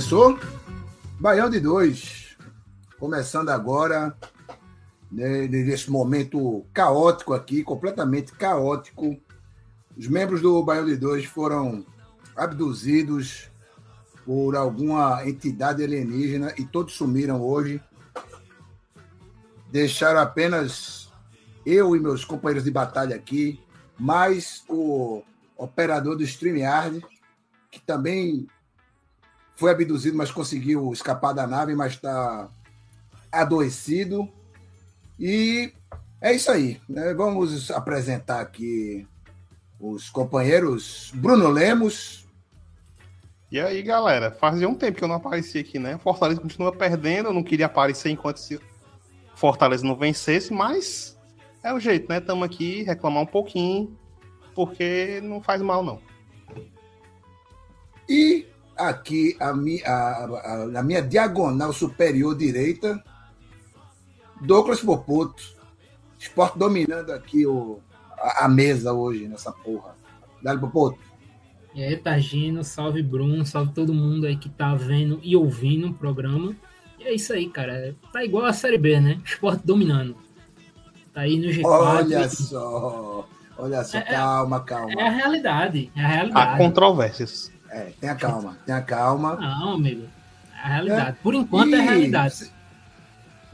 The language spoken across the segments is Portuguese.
Começou? Baião de dois. Começando agora, né, nesse momento caótico aqui, completamente caótico. Os membros do Baião de Dois foram abduzidos por alguma entidade alienígena e todos sumiram hoje. Deixaram apenas eu e meus companheiros de batalha aqui, mais o operador do StreamYard, que também foi abduzido, mas conseguiu escapar da nave, mas está adoecido. E é isso aí. né? Vamos apresentar aqui os companheiros Bruno Lemos. E aí, galera, fazia um tempo que eu não aparecia aqui, né? Fortaleza continua perdendo, eu não queria aparecer enquanto esse Fortaleza não vencesse, mas é o jeito, né? Estamos aqui reclamar um pouquinho, porque não faz mal, não. E aqui a mi, a, a- na minha diagonal superior direita, Douglas Popoto. Esporte dominando aqui o, a, a mesa hoje nessa porra. Dale Popoto. E aí, Targino, salve Bruno, salve todo mundo aí que tá vendo e ouvindo o programa. E é isso aí, cara. Tá igual a Série B, né? Esporte dominando. Tá aí no G4. Olha e- só. Olha só, É- calma, calma. É a realidade. É a Há realidade. controvérsias. É, tenha calma, tenha calma. Não, amigo. É a realidade. Por enquanto é a E- realidade.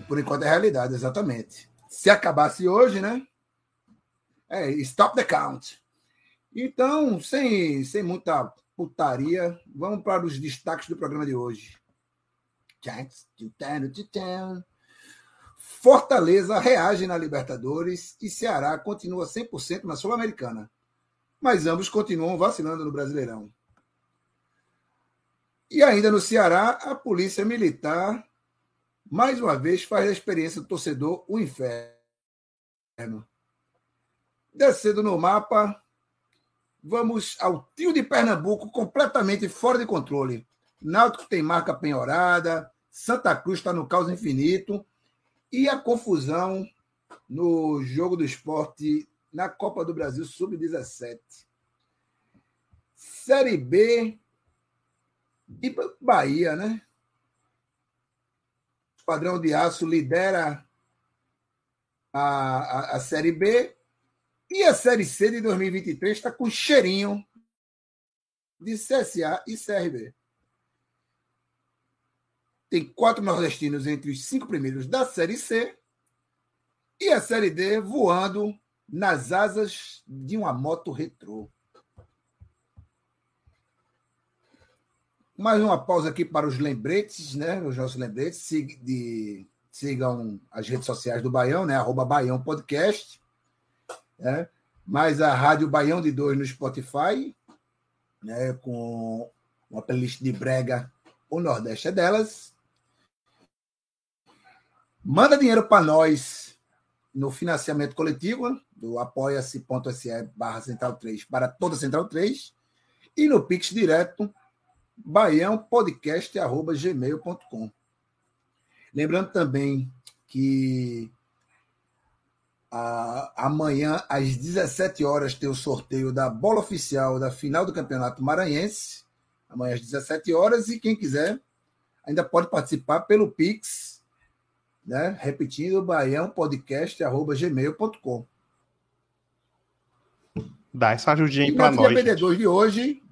Por enquanto é realidade, exatamente. Se acabasse hoje, né? É, stop the count. Então, sem, sem muita putaria, vamos para os destaques do programa de hoje. Fortaleza reage na Libertadores e Ceará continua 100% na Sul-Americana. Mas ambos continuam vacilando no Brasileirão. E ainda no Ceará, a Polícia Militar mais uma vez faz da experiência do torcedor o inferno. Descendo no mapa, vamos ao trio de Pernambuco completamente fora de controle. Náutico tem marca penhorada, Santa Cruz está no caos infinito e a confusão no jogo do esporte na Copa do Brasil Sub-17. Série B e Bahia, né? Padrão de Aço lidera a, a, a Série B e a Série C de 2023 está com cheirinho de CSA e CRB. Tem quatro nordestinos entre os cinco primeiros da Série C e a Série D voando nas asas de uma moto retrô. Mais uma pausa aqui para os lembretes, né? Os nossos lembretes. Sig- de- sigam as redes sociais do Baião, né? Arroba Baião Podcast. Né? Mais a Rádio Baião de Dois no Spotify, né? Com uma playlist de brega. O Nordeste é delas. Manda dinheiro para nós no financiamento coletivo do apoia-se.se barra Central 3 para toda Central 3 e no Pix direto baiãopodcast.gmail.com. Lembrando também que ah, amanhã, às 17 horas, tem o sorteio da bola oficial da final do Campeonato Maranhense. Amanhã às 17 horas. E quem quiser ainda pode participar pelo Pix, né? Repetindo, baiãopodcast.gmail.com. Dá essa ajudinha aí minha nós. gente. BD2 de hoje,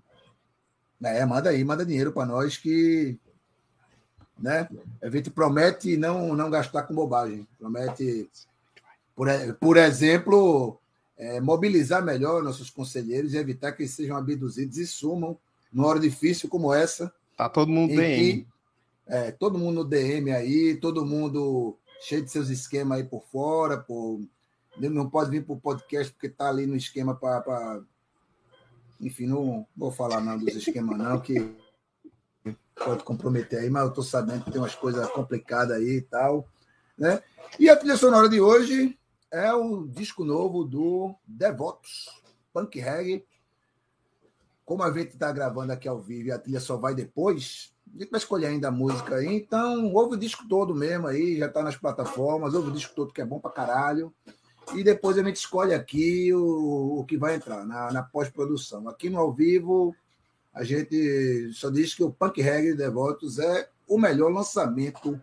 né, manda aí, manda dinheiro para nós que né, a gente promete não, não gastar com bobagem. Promete, por, por exemplo, é, mobilizar melhor nossos conselheiros e evitar que eles sejam abduzidos e sumam numa hora difícil como essa. Tá todo mundo bem. que, é, todo mundo no DM aí, todo mundo cheio de seus esquemas aí por fora, por, não pode vir para o podcast porque está ali no esquema para. Enfim, não vou falar não dos esquemas, não, que pode comprometer aí, mas eu estou sabendo que tem umas coisas complicadas aí e tal. Né? E a trilha sonora de hoje é o disco novo do Devotos, Punk Reggae. Como a gente está gravando aqui ao vivo e a trilha só vai depois, a gente vai escolher ainda a música aí. Então, ouve o disco todo mesmo aí, já está nas plataformas, ouve o disco todo que é bom pra caralho. E depois a gente escolhe aqui o, o que vai entrar na, na pós-produção. Aqui no ao vivo, a gente só diz que o Punk Reggae de Devotos é o melhor lançamento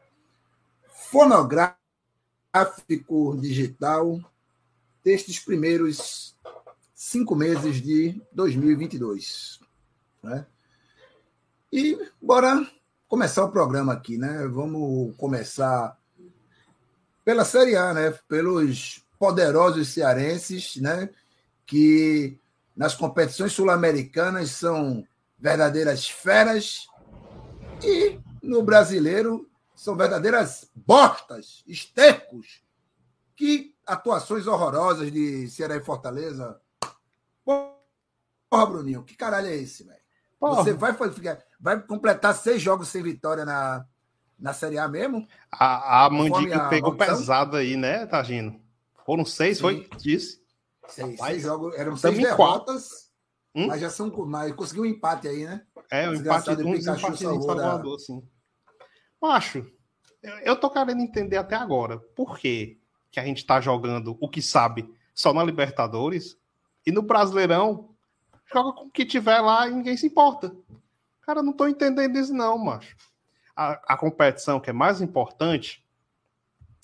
fonográfico digital destes primeiros cinco meses de 2022. Né? E bora começar o programa aqui, né? Vamos começar pela Série A, né? Pelos poderosos cearenses, né? Que nas competições sul-americanas são verdadeiras feras e no brasileiro são verdadeiras bostas, estercos. Que atuações horrorosas de Ceará e Fortaleza. Porra, Bruninho, que caralho é esse, velho? Você vai, vai completar seis jogos sem vitória na, na Série A mesmo? A, a Conforme Mandica a pegou opção? pesado aí, né, Tagino? Foram seis, Sim. foi? Disse. Seis, Rapaz, seis jogos, eram seis derrotas, Hum? mas já são. Mas conseguiu um empate aí, né? É, um empate de o um empate em salvou da- Salvador, sim. Macho, eu- eu tô querendo entender até agora por que, que a gente tá jogando o que sabe só na Libertadores e no Brasileirão joga com o que tiver lá e ninguém se importa. Cara, não tô entendendo isso não, macho. A, a competição que é mais importante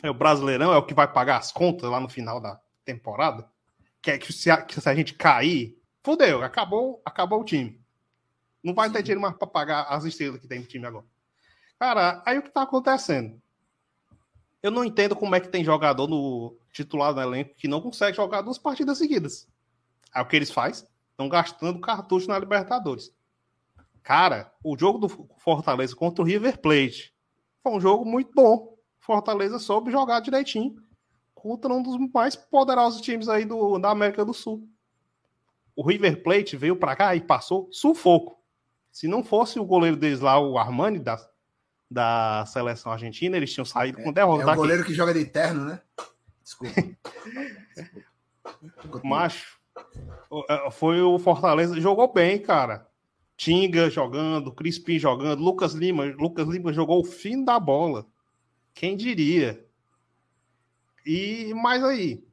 é o Brasileirão, é o que vai pagar as contas lá no final da temporada. Que é que se a, que se a gente cair, fodeu, acabou, acabou o time. Não vai ter dinheiro mais para pagar as estrelas que tem no time agora. Cara, aí o que tá acontecendo? Eu não entendo como é que tem jogador no titular do elenco que não consegue jogar duas partidas seguidas. Aí o que eles fazem? Estão gastando cartucho na Libertadores. Cara, o jogo do Fortaleza contra o River Plate foi um jogo muito bom. Fortaleza soube jogar direitinho contra um dos mais poderosos times aí do, da América do Sul. O River Plate veio para cá e passou sufoco. Se não fosse o goleiro deles lá, o Armani, da, da seleção argentina, eles tinham saído com derrota. É o goleiro que joga de terno, né? Desculpa. Desculpa. Macho, é, foi o Fortaleza, jogou bem, cara. Tinga jogando, Crispim jogando, Lucas Lima, Lucas Lima jogou o fim da bola. Quem diria? E mais aí,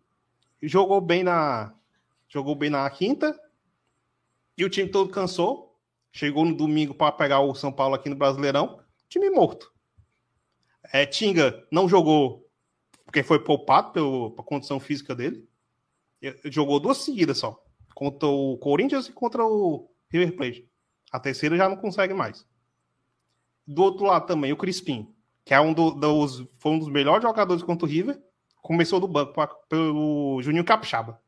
jogou bem na jogou bem na quinta e o time todo cansou. Chegou no domingo para pegar o São Paulo aqui no Brasileirão, time morto. É, Tinga não jogou porque foi poupado pela condição física dele. Ele Jogou duas seguidas só. Contra o Corinthians e contra o River Plate. A terceira já não consegue mais. Do outro lado também, o Crispim, que é um do- dos, foi um dos melhores jogadores contra o River, começou do banco pra- pelo Juninho Capixaba.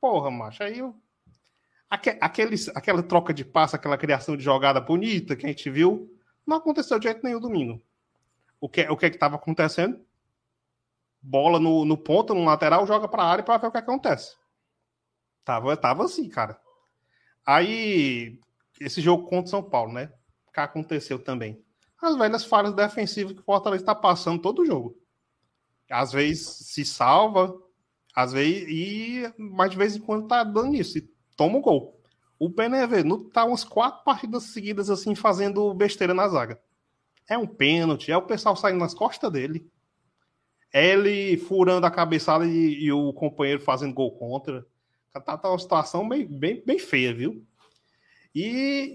Porra, macho, aí eu... Aque- aqueles, aquela troca de passe, aquela criação de jogada bonita que a gente viu, não aconteceu de jeito nenhum domingo. O que, o que é que estava acontecendo? Bola no, no ponto, no lateral, joga para a área para ver o que acontece. Tava, tava assim, cara. Aí, esse jogo contra o São Paulo, né? O que aconteceu também? As velhas falhas defensivas que o Fortaleza está passando todo jogo. Às vezes se salva, às vezes, e mas de vez em quando tá dando isso, e toma o gol. O Benevenuto tá umas quatro partidas seguidas assim, fazendo besteira na zaga. É um pênalti, é o pessoal saindo nas costas dele. É ele furando a cabeçada e, e o companheiro fazendo gol contra. Tá, tá uma situação bem, bem, bem feia, viu? E,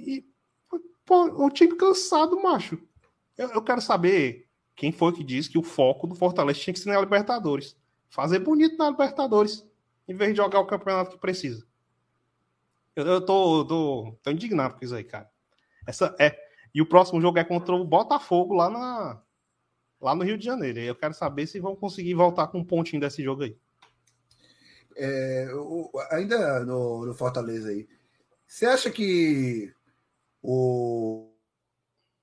e pô, o time cansado, macho. Eu, eu quero saber quem foi que disse que o foco do Fortaleza tinha que ser na Libertadores. Fazer bonito na Libertadores, em vez de jogar o campeonato que precisa. Eu, eu tô, tô, tô indignado com isso aí, cara. Essa é. E o próximo jogo é contra o Botafogo lá na lá no Rio de Janeiro. Eu quero saber se vão conseguir voltar com um pontinho desse jogo aí. É, o- ainda no, no Fortaleza aí, você acha que o,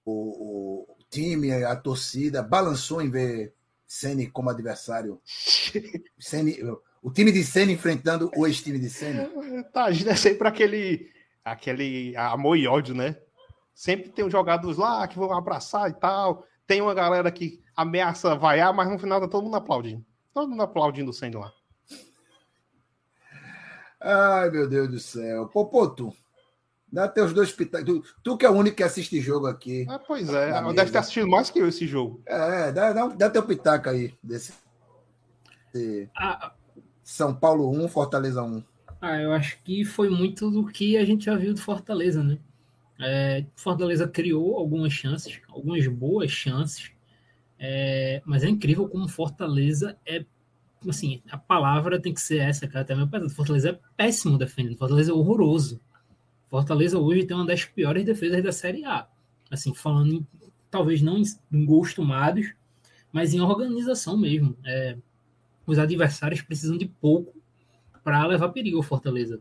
o, o time, a torcida, balançou em ver Ceni como adversário? Ceni, o time de Ceni enfrentando o ex-time de Ceni? Tá, a gente é sempre aquele, aquele amor e ódio, né? Sempre tem os jogadores lá que vão abraçar e tal. Tem uma galera que ameaça vaiar, mas no final tá todo mundo aplaudindo. Todo mundo aplaudindo o Senna lá. Ai, meu Deus do céu. Popoto, dá teus dois pitacos. Tu, tu que é o único que assiste jogo aqui. Ah, pois é, Na deve mesa. ter assistido mais que eu esse jogo. É, dá, dá, dá teu pitaco aí desse. desse Ah, São Paulo 1, Fortaleza 1. ah, eu acho que foi muito do que a gente já viu do Fortaleza, né? É, Fortaleza criou algumas chances, algumas boas chances, é, mas é incrível como Fortaleza é, assim, a palavra tem que ser essa, cara, também pesado. Fortaleza é péssimo defendendo, Fortaleza é horroroso. Fortaleza hoje tem uma das piores defesas da Série A. Assim, falando em, talvez não em, gols tomados, mas em organização mesmo. É, os adversários precisam de pouco para levar perigo ao Fortaleza.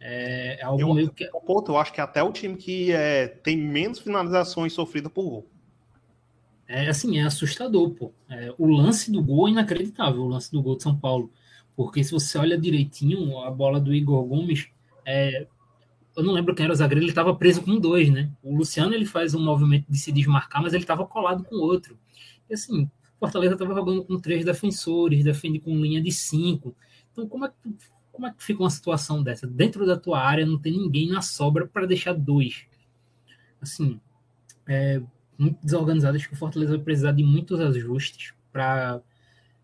É, é algo Eu- meio que. Pô, eu acho que até o time que é, tem menos finalizações sofridas por gol. É assim, é assustador, pô. É, o lance do gol é inacreditável, o lance do gol de São Paulo. Porque se você olha direitinho, a bola do Igor Gomes, é, eu não lembro quem era o zagueiro, ele estava preso com dois, né? O Luciano ele faz um movimento de se desmarcar, mas ele estava colado com outro. E assim, Fortaleza estava jogando com três defensores, defende com linha de cinco. Então, como é que, como é que fica uma situação dessa? Dentro da tua área não tem ninguém na sobra para deixar dois. Assim, é, muito desorganizado. Acho que o Fortaleza vai precisar de muitos ajustes para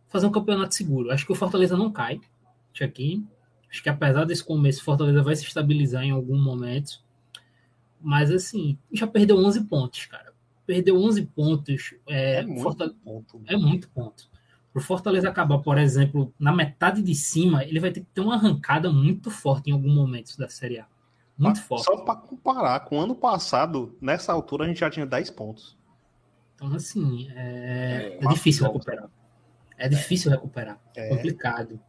fazer um campeonato seguro. Acho que o Fortaleza não cai. Check-in. Acho que apesar desse começo, o Fortaleza vai se estabilizar em algum momento. Mas assim, já perdeu 11 pontos, cara. Perdeu 11 pontos. É, É, muito Forta- ponto. é muito ponto. Para o Fortaleza acabar, por exemplo, na metade de cima, ele vai ter que ter uma arrancada muito forte em algum momento da Série A. Muito forte. Só para comparar, com o ano passado, nessa altura a gente já tinha 10 pontos. Então, assim, é, é quatro difícil recuperar. É difícil recuperar. É. Complicado.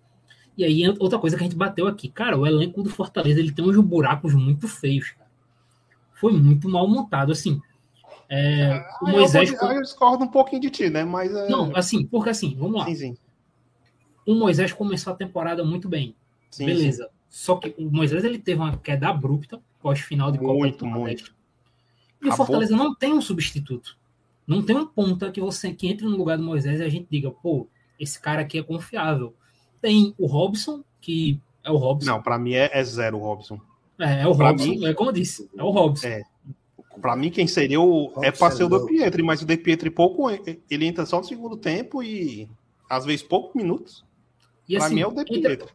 E aí, outra coisa que a gente bateu aqui. Cara, o elenco do Fortaleza, ele tem uns buracos muito feios, cara. Foi muito mal montado, assim. É, o Ah, Moisés... eu, vou- eu discordo um pouquinho de ti, né? Mas é. Não, assim, porque assim, vamos lá. sim, sim. O Moisés começou a temporada muito bem. Sim, Beleza. Só que o Moisés, ele teve uma queda abrupta pós-final de Copa Muito, do Nordeste. E o. Fortaleza não tem um substituto. Não tem um ponta que você que entre no lugar do Moisés e a gente diga, pô, esse cara aqui é confiável. Tem o Robson, que é o Robson. Não, pra mim é, é zero o Robson. É, é o Pra Robson, mim- é como eu disse, é o Robson. É. Pra mim, quem seria o. é Robson pra ser o é De louco. Pietri, mas o De Pietri pouco. Ele entra só no segundo tempo e às vezes poucos minutos. E pra assim, mim é o De entra, Pietri.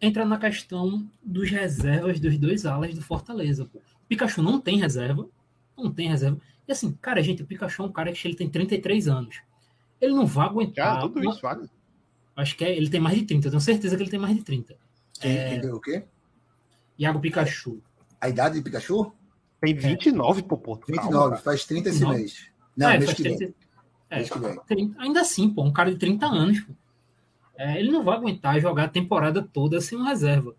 entra na questão dos reservas dos dois alas do Fortaleza. Pô. O Pikachu não tem reserva, não tem reserva. E assim, cara, gente, o Pikachu é um cara que ele tem 33 anos. Ele não vai aguentar. Cara, tudo uma- isso, vale. Acho que é, ele tem mais de 30, eu tenho certeza que ele tem mais de 30. Quem, É. quem o quê? Iago Pikachu. A idade de Pikachu? Tem 29, pô, pô. calma, 29, cara. faz 30 esse 29? mês. Não, é, mês que vem. 30 é, Mês que vem. 30 ainda assim, pô, um cara de 30 anos. pô. É, ele não vai aguentar jogar a temporada toda sem um reserva.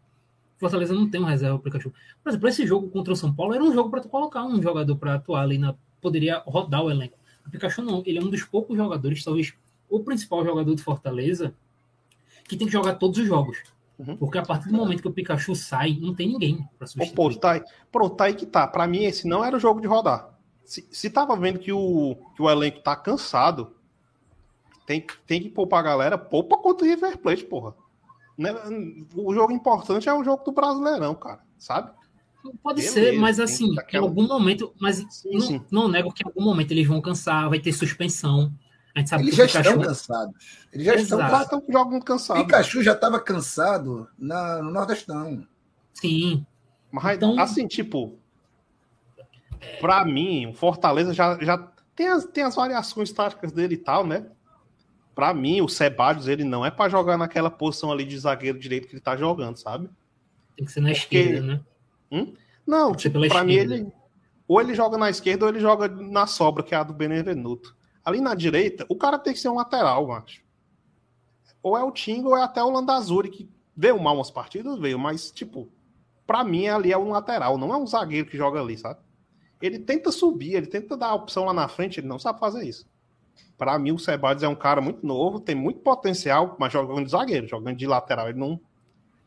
Fortaleza não tem um reserva pro Pikachu. Por exemplo, esse jogo contra o São Paulo era um jogo para tu colocar um jogador para atuar ali na. Poderia rodar o elenco. O Pikachu não, ele é um dos poucos jogadores, talvez o principal jogador do Fortaleza, que tem que jogar todos os jogos. Uhum. Porque a partir do momento que o Pikachu sai, não tem ninguém para substituir. pô, tá aí, pronto, tá aí que tá. Pra mim, esse não era o jogo de rodar. Se, se tava vendo que o, que o elenco tá cansado, tem, tem que poupar a galera, poupa contra o River Plate, porra. Né? O jogo importante é o jogo do Brasileirão, cara, sabe? Pode Beleza, ser, mas assim, aquela- em algum momento, mas Sim, não, sim. não nego que em algum momento eles vão cansar, vai ter suspensão. A gente sabe Eles que já o estão Pikachu, cansados. Eles já estão Exato. Já cansados. estão jogando cansado. Pikachu já estava cansado na, no Nordestão. sim, Mas, Então- assim, tipo, pra mim, o Fortaleza já, já tem, as, tem as variações táticas dele e tal, né? Pra mim, o Sebadios, ele não é pra jogar naquela posição ali de zagueiro direito que ele tá jogando, sabe? tem que ser na Porque- esquerda, né? Não, Pode ser tipo, pra mim esquerda. ele. Ou ele joga na esquerda ou ele joga na sobra, que é a do Benevenuto. Ali na direita, o cara tem que ser um lateral, macho. Ou é o Tinga ou é até o Landazuri, que veio mal umas partidas, veio, mas, tipo, pra mim ali é um lateral, não é um zagueiro que joga ali, sabe? Ele tenta subir, ele tenta dar a opção lá na frente, ele não sabe fazer isso. Pra mim, o Sebades é um cara muito novo, tem muito potencial, mas jogando de zagueiro, jogando de lateral, ele não,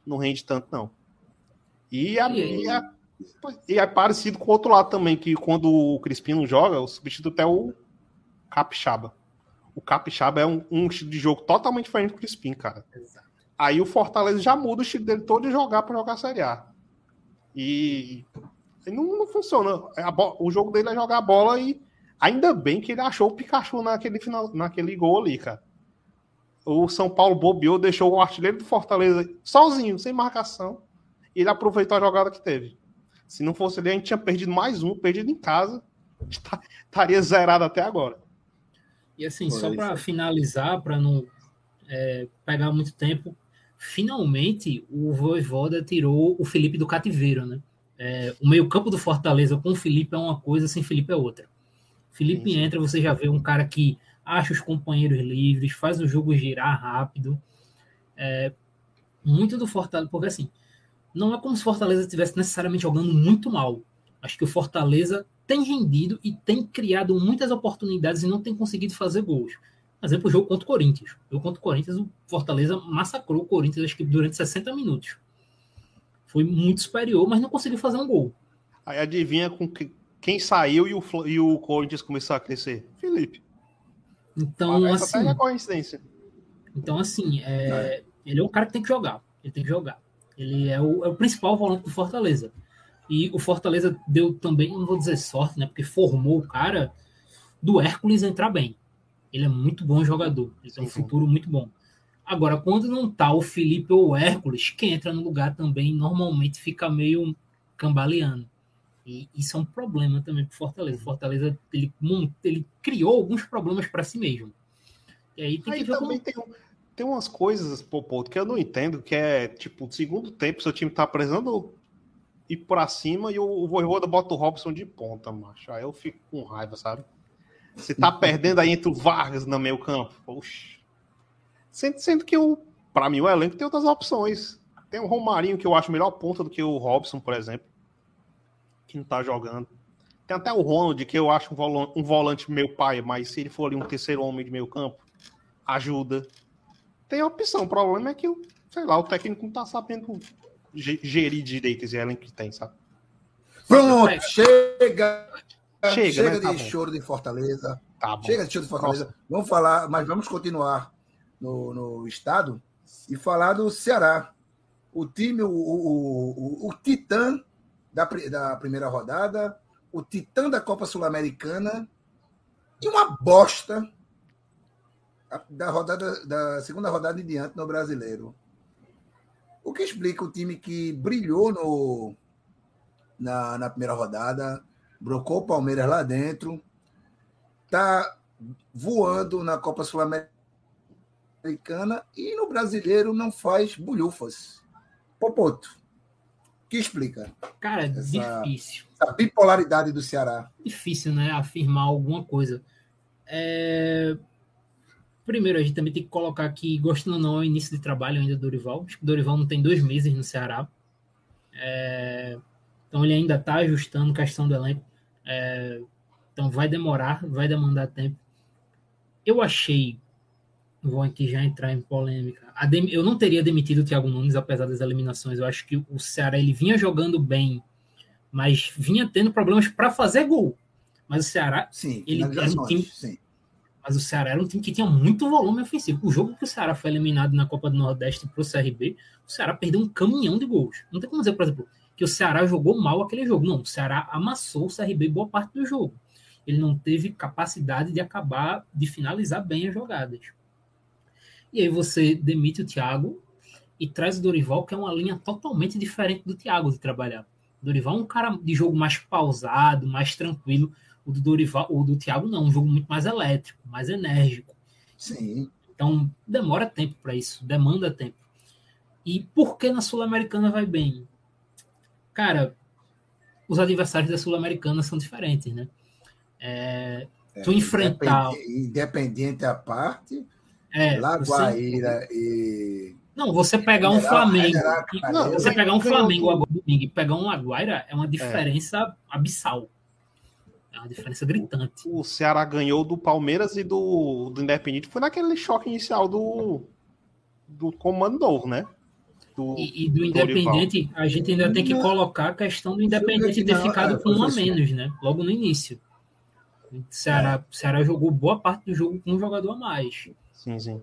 não rende tanto, não. E, a, E aí? e, e é parecido com o outro lado também, que quando o Crispim não joga, o substituto é o Capixaba. O Capixaba é um, um estilo de jogo totalmente diferente do Crispim, cara. Aí o Fortaleza já muda o estilo dele todo de jogar para jogar Série A. E, não, não funciona. O jogo dele é jogar a bola e ainda bem que ele achou o Pikachu naquele, final, naquele gol ali, cara. O São Paulo bobeou, deixou o artilheiro do Fortaleza sozinho, sem marcação. E ele aproveitou a jogada que teve. Se não fosse ele, a gente tinha perdido mais um, perdido em casa. Estaria zerado até agora. E assim, só para é. finalizar, para não é, pegar muito tempo, finalmente o Voivoda tirou o Felipe do cativeiro, né? É, o meio-campo do Fortaleza com o Felipe é uma coisa, sem Felipe é outra. Felipe sim. entra, você já vê um cara que acha os companheiros livres, faz o jogo girar rápido. É, muito do Fortaleza, porque assim, não é como se o Fortaleza estivesse necessariamente jogando muito mal. Acho que o Fortaleza tem rendido e tem criado muitas oportunidades e não tem conseguido fazer gols. Por exemplo, o jogo contra o Corinthians. O jogo contra o Corinthians, o Fortaleza massacrou o Corinthians acho que durante 60 minutos. Foi muito superior, mas não conseguiu fazer um gol. Aí adivinha com que- quem saiu e o, e o Corinthians começou a crescer? Felipe. Então, Essa assim, é coincidência. Então, assim, é, ele é um cara que tem que jogar. Ele tem que jogar. Ele é o, é o principal volante do Fortaleza. E o Fortaleza deu também, não vou dizer sorte, né? Porque formou o cara do Hércules entrar bem. Ele é muito bom jogador. Ele tem um futuro muito bom. Agora, quando não tá o Felipe ou o Hércules, quem entra no lugar também normalmente fica meio cambaleando. E isso é um problema também pro Fortaleza. O Fortaleza ele, ele criou alguns problemas para si mesmo. E aí tem Aí que ver como tem, tem umas coisas, pô, que eu não entendo, que é, tipo, segundo tempo, seu time tá precisando ir pra cima e o, o Voivoda bota o Robson de ponta, macho. Aí eu fico com raiva, sabe? Você tá perdendo aí entre o Vargas no meio campo. Poxa. Sendo, sendo que, o, pra mim, o elenco tem outras opções. Tem o Romarinho, que eu acho melhor ponta do que o Robson, por exemplo, que não tá jogando. Tem até o Ronald, que eu acho um volante, um volante meio pai, mas se ele for ali um terceiro homem de meio campo, ajuda. Tem opção. O problema é que, o- sei lá, o técnico não tá sabendo gerir direito esse elenco que tem, sabe? Pronto, É. chega. Chega, Chega, né? de Tá bom. choro de Fortaleza. Tá bom. Chega de choro de Fortaleza. Vamos falar, mas vamos continuar no, no estado e falar do Ceará. O time, o, o, o, o titã da, da primeira rodada, o titã da Copa Sul-Americana e uma bosta da rodada da segunda rodada em diante no brasileiro. O que explica o time que brilhou no, na, na primeira rodada, brocou o Palmeiras lá dentro, tá voando na Copa Sul-Americana e no brasileiro não faz bulhufas. Popoto, que explica Cara, Essa- difícil. a bipolaridade do Ceará? Difícil, né? Afirmar alguma coisa. É, Primeiro, a gente também tem que colocar aqui, gostando ou não, é o início de trabalho ainda do Dorival. Acho que o Dorival não tem dois meses no Ceará. É, Então ele ainda está ajustando questão do elenco. É, Então vai demorar, vai demandar tempo. Eu achei, vou aqui já entrar em polêmica. dem- Eu não teria demitido o Thiago Nunes, apesar das eliminações. Eu acho que o Ceará ele vinha jogando bem, mas vinha tendo problemas para fazer gol. Mas o Ceará Sim, Ele era um time- sim. Mas o Ceará era um time que tinha muito volume ofensivo. O jogo que o Ceará foi eliminado na Copa do Nordeste para o CRB, o Ceará perdeu um caminhão de gols. Não tem como dizer, por exemplo, que o Ceará jogou mal aquele jogo. Não, o Ceará amassou o CRB boa parte do jogo. Ele não teve capacidade de acabar, de finalizar bem as jogadas. E aí você demite o Thiago e traz o Dorival, que é uma linha totalmente diferente do Thiago de trabalhar. Dorival é um cara de jogo mais pausado, mais tranquilo. O do Dorival, o do Thiago não, um jogo muito mais elétrico, mais enérgico. Sim. Então demora tempo para isso, demanda tempo. E por que na Sul-Americana vai bem? Cara, os adversários da Sul-Americana são diferentes, né? É, É, tu enfrentar. Independente, à parte, É, Lagoaíra e. Não, você pegar um Flamengo. Carneiro. você pegar um Flamengo agora domingo e pegar um Laguaira é uma diferença abissal. É uma diferença gritante. O Ceará ganhou do Palmeiras e do, do Independente. Foi naquele choque inicial do, do comando novo, né? Do, E, e do Dorival. Independente, a gente ainda tem que colocar a questão do Independente ter ficado é, com um a professor. menos, né? Logo no início. O Ceará, o Ceará jogou boa parte do jogo com um jogador a mais. Sim, sim.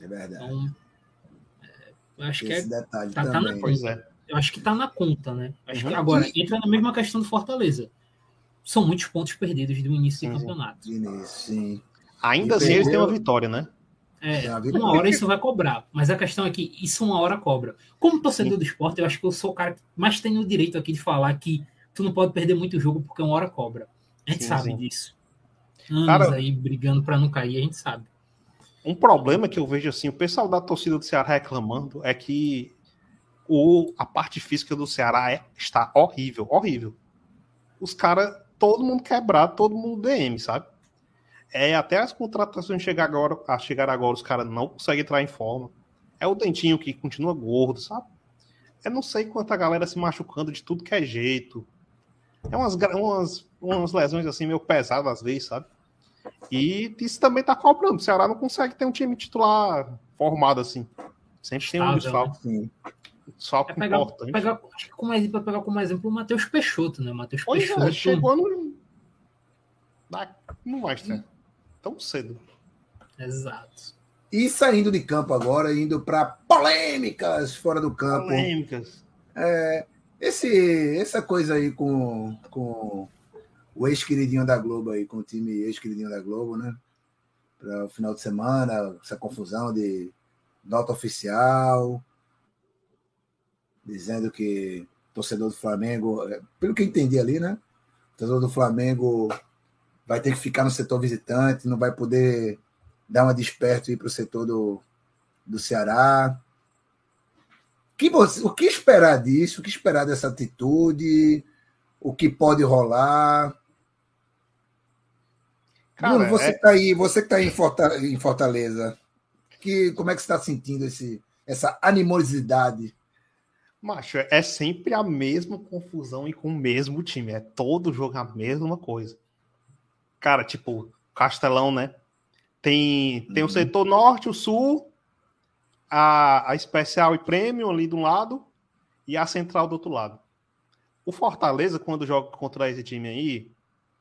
É verdade. Então, é, acho que é Esse detalhe tá- tá na. Pois é. eu acho que tá na conta, né? Acho que Uhum. agora entra na mesma questão do Fortaleza. São muitos pontos perdidos do início Sim, do sim. campeonato. Sim, sim. Ainda E assim, eles têm uma vitória, né? É, Tem uma hora isso vai cobrar, mas a questão é que isso uma hora cobra. Como torcedor do esporte, eu acho que eu sou o cara que mais tem o direito aqui de falar que tu não pode perder muito jogo porque uma hora cobra. A gente Sim, sabe sim. disso. Anos Cara- aí brigando pra não cair, a gente sabe. Um problema que eu vejo assim, o pessoal da torcida do Ceará reclamando é que o, a parte física do Ceará é- está horrível, horrível. Os caras, todo mundo quebrado, todo mundo DM, sabe? É até as contratações chegar agora, a chegar agora, os caras não conseguem entrar em forma. É o dentinho que continua gordo, sabe? Eu não sei quanta galera se machucando de tudo que é jeito. É umas, umas, umas lesões assim meio pesadas às vezes, sabe? E isso também tá cobrando. O Ceará não consegue ter um time titular formado assim. Sempre tem um desfalque. Sim. Desfalque É pegar, importante. pegar, acho que como exemplo, pegar como exemplo o Matheus Peixoto, né? O Matheus Peixoto. é, chegou no. Não vai estar tão cedo. Exato. E saindo de campo agora, indo para polêmicas fora do campo. Polêmicas. Esse, essa coisa aí com, com o ex-queridinho da Globo aí, com o time ex-queridinho da Globo, né? Para o final de semana, essa confusão de nota oficial, dizendo que torcedor do Flamengo, é, pelo que eu entendi ali, né? Torcedor do Flamengo vai ter que ficar no setor visitante, não vai poder dar uma desperto e ir para o setor do, do Ceará. Que você, o que esperar disso? O que esperar dessa atitude? O que pode rolar? Cara, Bruno, você é- que tá aí, você que tá em Forta- em Fortaleza, que, como é que você está sentindo esse, essa animosidade? Macho, é sempre a mesma confusão e com o mesmo time. É todo jogo a mesma coisa. Cara, tipo, Castelão, né? Tem, tem o Uhum. setor norte, o sul, a, a especial e prêmio ali de um lado e a central do outro lado. O Fortaleza, quando joga contra esse time aí,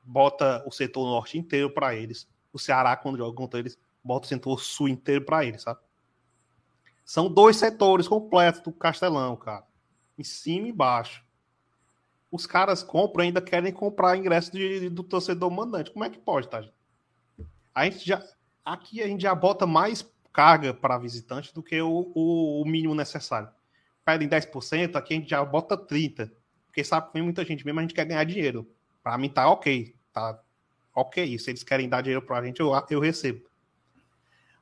bota o setor norte inteiro para eles. O Ceará, quando joga contra eles, bota o setor sul inteiro para eles, sabe? São dois setores completos do Castelão, cara. Em cima e embaixo. Os caras compram ainda querem comprar ingresso de- do torcedor mandante. Como é que pode, tá? A gente já, aqui a gente já bota mais carga para visitante do que o, o- o mínimo necessário. Pedem 10%, aqui a gente já bota 30%. Porque sabe que vem muita gente mesmo, a gente quer ganhar dinheiro. Para mim tá ok. Tá ok. Se eles querem dar dinheiro pra gente, eu, eu recebo.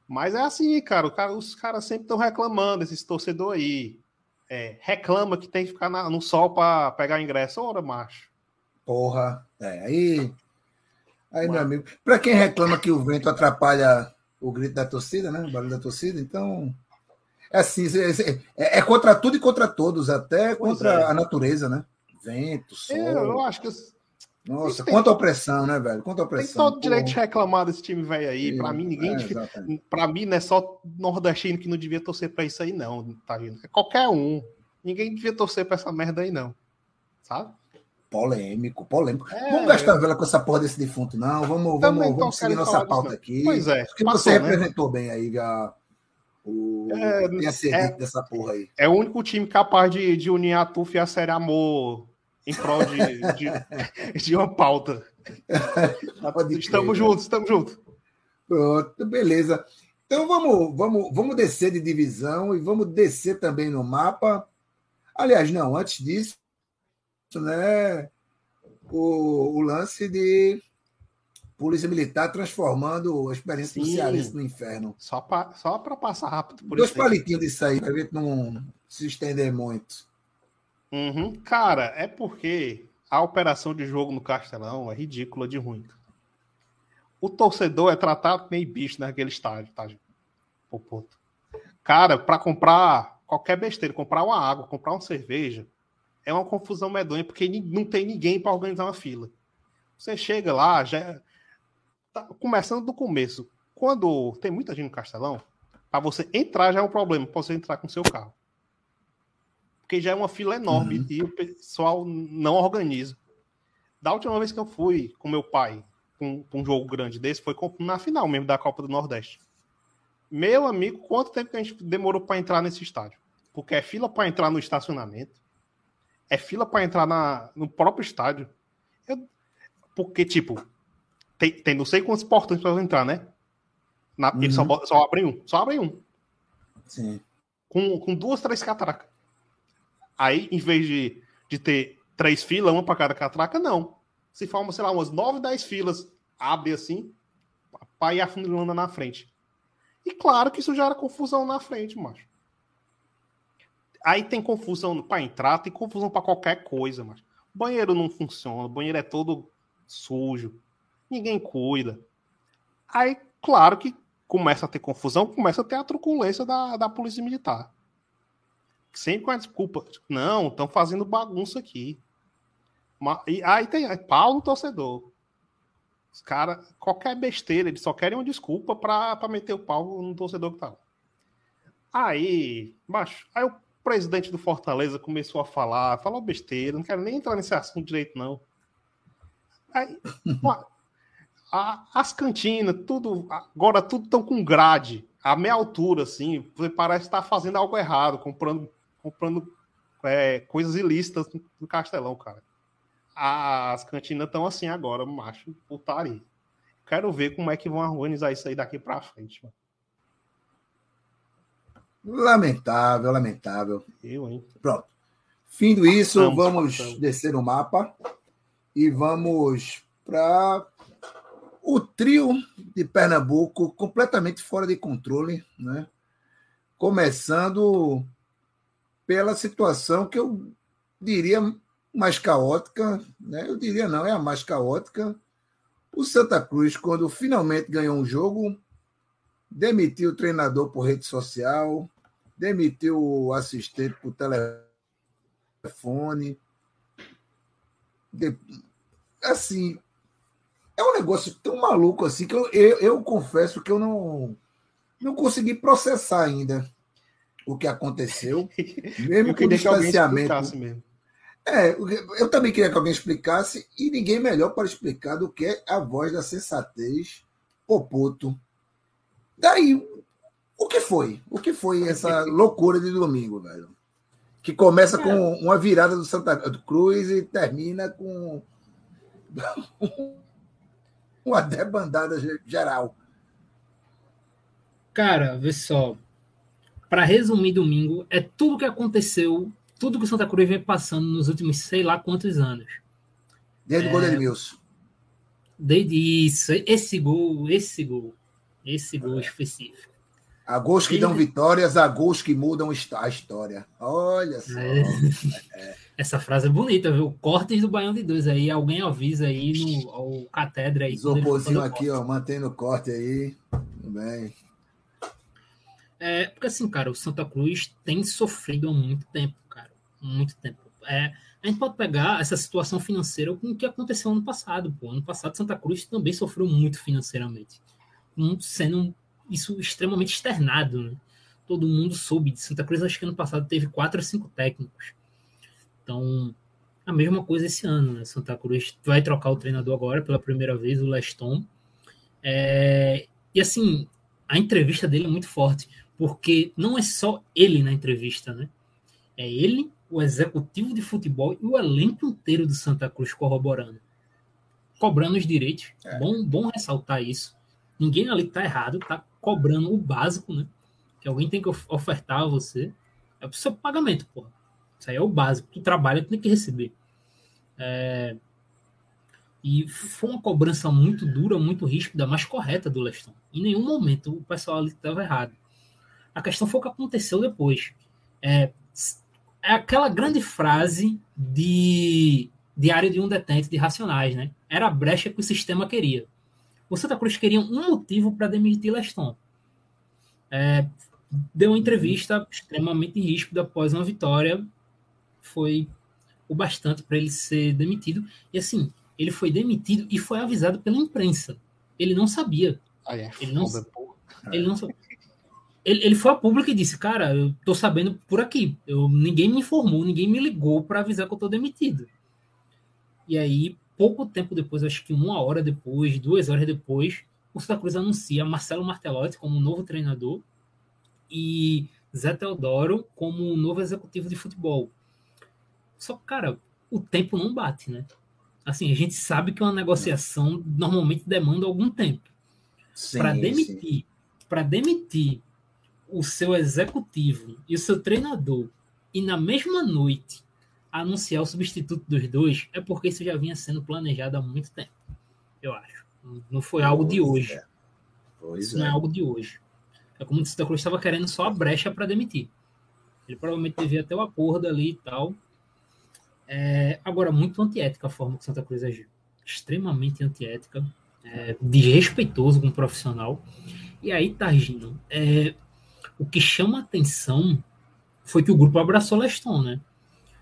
Mas é assim, cara, cara- os caras sempre estão reclamando, esses torcedores aí. É, reclama que tem que ficar na- no sol para pegar ingresso. Ora, macho. Porra, é, aí, aí meu amigo, para quem reclama que o vento atrapalha o grito da torcida, né, o barulho da torcida, então é assim, é, é- é contra tudo e contra todos, até contra é. a natureza, né? Vento, sol, Eu, eu acho que os- nossa, tem- quanta opressão, né, velho? Quanta tem opressão. todo direito de reclamar desse time velho aí. Pra mim, ninguém. é, pra mim, não é só nordestino que não devia torcer pra isso aí, não. Tá vendo? É qualquer um. Ninguém devia torcer pra essa merda aí, não. Sabe? Polêmico, polêmico. É. Vamos gastar vela com essa porra desse defunto, não. Vamos, Também vamos, vamos seguir nossa pauta aqui. Pois é, Porque passou, você né? representou bem aí já o É, é- dessa porra aí. É o único time capaz de, de unir a TUF e a Série Amor em prol de, de, de uma pauta. Pode estamos né? juntos, estamos juntos. Pronto, beleza. Então vamos, vamos, vamos descer de divisão e vamos descer também no mapa. Aliás, não, antes disso, né? O, o lance de Polícia Militar transformando a experiência do. Cearense no inferno. Só para só pra passar rápido por Dois isso. palitinhos disso aí, para a gente não se estender muito. Uhum. Cara, é porque a operação de jogo no Castelão é ridícula de ruim. O torcedor é tratado meio bicho naquele estádio, tá? gente? Cara, para comprar qualquer besteira, comprar uma água, comprar uma cerveja, é uma confusão medonha, porque não tem ninguém para organizar uma fila. Você chega lá, já tá começando do começo. Quando tem muita gente no Castelão, para você entrar já é um problema, para você entrar com seu carro. Porque já é uma fila enorme e o pessoal não organiza. Da última vez que eu fui com meu pai para um, um jogo grande desse, foi com- na final mesmo da Copa do Nordeste. Meu amigo, quanto tempo que a gente demorou para entrar nesse estádio? Porque é fila para entrar no estacionamento, é fila para entrar na, no próprio estádio. Eu- porque, tipo, tem, tem não sei quantos portões para entrar, né? Na, Eles só, Uhum. só abrem um, só abrem um Sim. com, com duas, três catracas. Aí, em vez de, de ter três filas, uma para cada catraca, não. Se forma, sei lá, umas nove, dez filas, abre assim, para ir afunilando na frente. E claro que isso gera confusão na frente, macho. Aí tem confusão para entrar, tem confusão para qualquer coisa, macho. Banheiro não funciona, o banheiro é todo sujo, ninguém cuida. Aí, claro que começa a ter confusão, começa a ter a truculência da, da polícia militar. Sempre com a desculpa. Não, estão fazendo bagunça aqui. E aí tem aí, pau no torcedor. Os caras, qualquer besteira, eles só querem uma desculpa pra meter o pau no torcedor que tá lá. Aí, macho, aí o presidente do Fortaleza começou a falar, falou besteira, não quero nem entrar nesse assunto direito, não. Aí, a- as cantinas, tudo, agora tudo estão com grade, a meia altura, assim, você parece estar fazendo algo errado, comprando, comprando é, coisas ilícitas no Castelão, cara. As cantinas estão assim agora, macho, putaria. Quero ver como é que vão organizar isso aí daqui pra frente, mano. Lamentável, lamentável. Eu, hein? Pronto. Findo isso, Passamos, vamos passamos. descer o mapa e vamos para o trio de Pernambuco completamente fora de controle, né? Começando pela situação que eu diria mais caótica, né? Eu diria não, é a mais caótica. O Santa Cruz, quando finalmente ganhou um jogo, demitiu o treinador por rede social, demitiu o assistente por telefone. De- Assim, é um negócio tão maluco assim que eu, eu, eu confesso que eu não, não consegui processar ainda o que aconteceu, mesmo com o que alguém distanciamento. explicasse mesmo. É, eu também queria que alguém explicasse, e ninguém melhor para explicar do que a voz da sensatez, Poputo. Daí, o que foi? O que foi essa loucura de domingo, velho? Que começa com uma virada do Santa Cruz e termina com uma debandada ge- geral. Cara, vê só. Para resumir domingo, é tudo que aconteceu, tudo que o Santa Cruz vem passando nos últimos sei lá quantos anos. Desde o gol de Edmilson. Desde isso, esse gol, esse gol, esse gol específico. Há gols que dão vitórias, há gols que mudam a história. Olha só. É. Essa frase é bonita, viu? Cortes do Baião de Dois aí, alguém avisa aí no ao catedra aí. Isoporzinho aqui, ó, mantendo o corte aí. Tudo bem. É, porque assim, cara, o Santa Cruz tem sofrido há muito tempo, cara. Muito tempo. É, a gente pode pegar essa situação financeira com o que aconteceu ano passado, pô. Ano passado, Santa Cruz também sofreu muito financeiramente. Sendo isso extremamente externado, né? Todo mundo soube de Santa Cruz, acho que ano passado teve quatro ou cinco técnicos. Então, a mesma coisa esse ano, né? Santa Cruz vai trocar o treinador agora pela primeira vez, o Leston. É, e assim, a entrevista dele é muito forte porque não é só ele na entrevista, né? É ele, o executivo de futebol e o elenco inteiro do Santa Cruz corroborando. Cobrando os direitos. Bom, bom ressaltar isso. Ninguém ali tá errado, tá cobrando o básico, né? Que alguém tem que of- ofertar a você. É o seu pagamento, porra. Isso aí é o básico. Tu trabalha, tu tem que receber. É, E foi uma cobrança muito dura, muito ríspida, mas correta do Leston. Em nenhum momento o pessoal ali estava errado. A questão foi o que aconteceu depois. É, é aquela grande frase de Diário de um Detente de Racionais, né? Era a brecha que o sistema queria. O Santa Cruz queria um motivo para demitir Leston. É, deu uma entrevista extremamente ríspida após uma vitória. Foi o bastante para ele ser demitido. E assim, ele foi demitido e foi avisado pela imprensa. Ele não sabia. Aí é Ele não-. Ele não sabia. Ele, ele foi a público e disse, cara, eu tô sabendo por aqui. Eu, ninguém me informou, ninguém me ligou para avisar que eu tô demitido. E aí, pouco tempo depois, acho que uma hora depois, duas horas depois, o Santa Cruz anuncia Marcelo Martelotti como novo treinador e Zé Teodoro como novo executivo de futebol. Só que, cara, o tempo não bate, né? Assim, a gente sabe que uma negociação normalmente demanda algum tempo para demitir, para demitir o seu executivo e o seu treinador e na mesma noite anunciar o substituto dos dois é porque isso já vinha sendo planejado há muito tempo, eu acho. Não foi algo de Pois hoje. é. Pois Isso não é é. algo de hoje. É como se o Santa Cruz estava querendo só a brecha para demitir. Ele provavelmente devia ter o acordo ali e tal. É, agora, muito antiética a forma que o Santa Cruz agiu. Extremamente antiética. É, desrespeitoso com o profissional. E aí, Targino, é, o que chama atenção foi que o grupo abraçou Leston, né?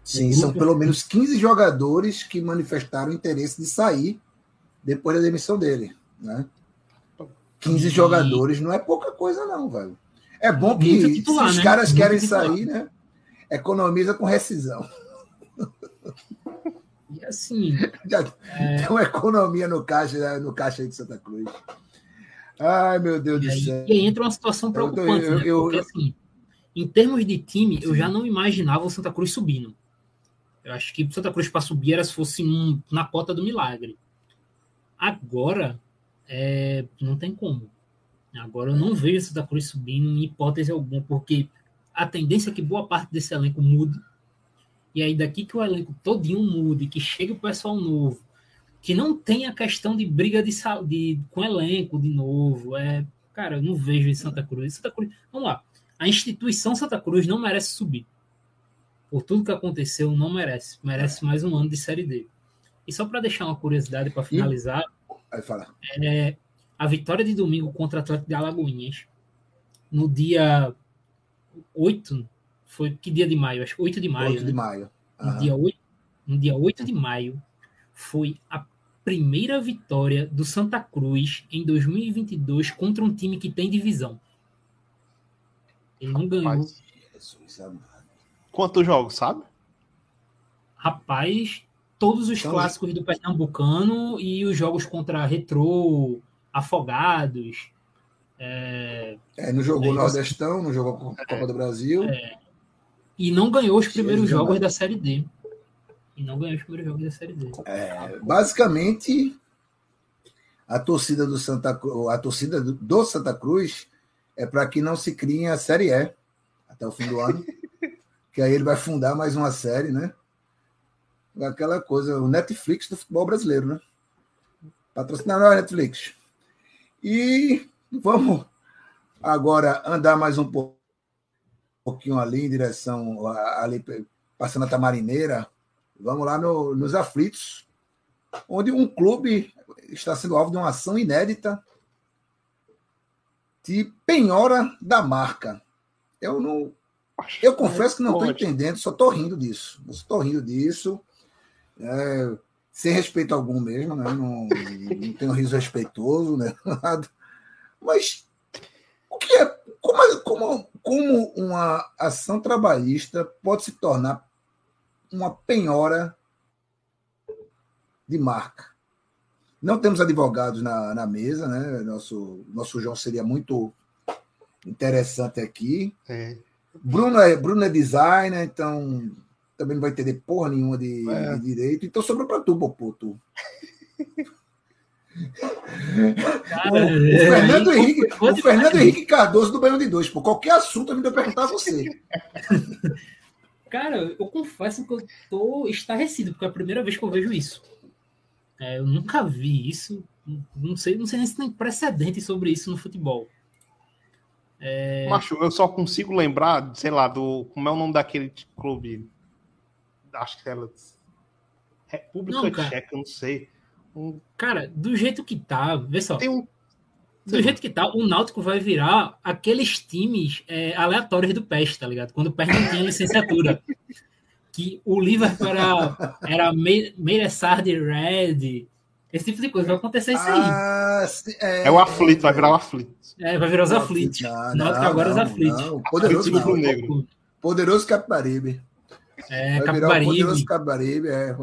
Sim, O são grupo- pelo menos 15 jogadores que manifestaram interesse de sair depois da demissão dele. Né? 15 E- jogadores não é pouca coisa, não, velho. É bom que titular, se os né? caras querem titular. sair, né? Economiza com rescisão. E assim, Já tem uma economia no caixa, no caixa aí de Santa Cruz. Ai, meu Deus E do céu. e aí entra uma situação Eu tô- preocupante, eu- né? eu- Porque, eu- assim, em termos de time, eu já não imaginava o Santa Cruz subindo. Eu acho que o Santa Cruz para subir era se fosse um- na cota do milagre. Agora, é, não tem como. Agora eu não vejo o Santa Cruz subindo em hipótese alguma, porque a tendência é que boa parte desse elenco mude. E aí, daqui que o elenco todinho mude, que chegue o pessoal novo, que não tenha questão de briga de, de com elenco de novo. É, cara, eu não vejo em Santa Cruz. Santa Cruz. Vamos lá. A instituição Santa Cruz não merece subir. Por tudo que aconteceu, não merece. Merece mais um ano de Série D. E só para deixar uma curiosidade para finalizar, fala. é, a vitória de domingo contra o Atlético de Alagoinhas, no dia 8, foi que dia de maio? Acho que 8 de maio. 8 né? de maio. no, dia 8, no dia 8 de maio, foi a primeira vitória do Santa Cruz em 2022 contra um time que tem divisão. Ele não ganhou. Rapaz, Jesus amado. Quantos jogos, sabe? Rapaz, todos os Então, clássicos do Pernambucano e os jogos contra Retrô, Afogados. é, É, não jogou É, Nordestão, não jogou Copa do Brasil. e não ganhou os primeiros jogos da Série D. E não ganhou os primeiros jogos da Série D. É, basicamente, a torcida do Santa Cruz, a torcida do, Santa Cruz é para que não se crie a Série E até o fim do ano, que aí ele vai fundar mais uma série, né? Aquela coisa, o Netflix do futebol brasileiro, né? Patrocinar a Netflix. E vamos agora andar mais um pouco- pouquinho ali em direção ali passando a Tamarineira, Vamos lá no- nos aflitos, onde um clube está sendo alvo de uma ação inédita de penhora da marca. Eu não. Eu confesso que não estou entendendo, só estou rindo disso. Estou rindo disso. é, sem respeito algum mesmo, né? não, não tenho riso respeitoso, né? Nada. Mas o que é. Como, como, como uma ação trabalhista pode se tornar uma penhora de marca. Não temos advogados na, na mesa, né? Nosso, nosso João seria muito interessante aqui. É. Bruno é, Bruno é designer, então também não vai entender porra nenhuma de, É. de direito. Então sobrou para tu, Popô, tu. Cara, O, o é, Fernando, aí Henrique, o Fernando. Henrique Cardoso do Baião de Dois. Por qualquer assunto, eu me deu perguntar a você. Cara, eu confesso que eu tô estarrecido, porque é a primeira vez que eu vejo isso. É, eu nunca vi isso. Não sei, não sei nem se tem precedente sobre isso no futebol. Macho, eu só consigo lembrar, sei lá, do. Como é o nome daquele clube? Acho que era. República Não. Tcheca, não sei. Um- Cara, do jeito que tá, vê só. tem um. Do jeito que tá, o Náutico vai virar aqueles times é, aleatórios do PES, tá ligado? Quando o PES não tinha licenciatura. que o Liverpool era, era Me- Meiressard Red. Esse tipo de coisa. Vai acontecer isso aí. Ah, sim, É o aflito, vai virar o aflito. É, vai virar os aflitos. não, Náutico agora é os aflitos. não. Poderoso, não. negro. Poderoso Capibaribe. É, Vai virar o Capibaribe. Poderoso Capibaribe. É.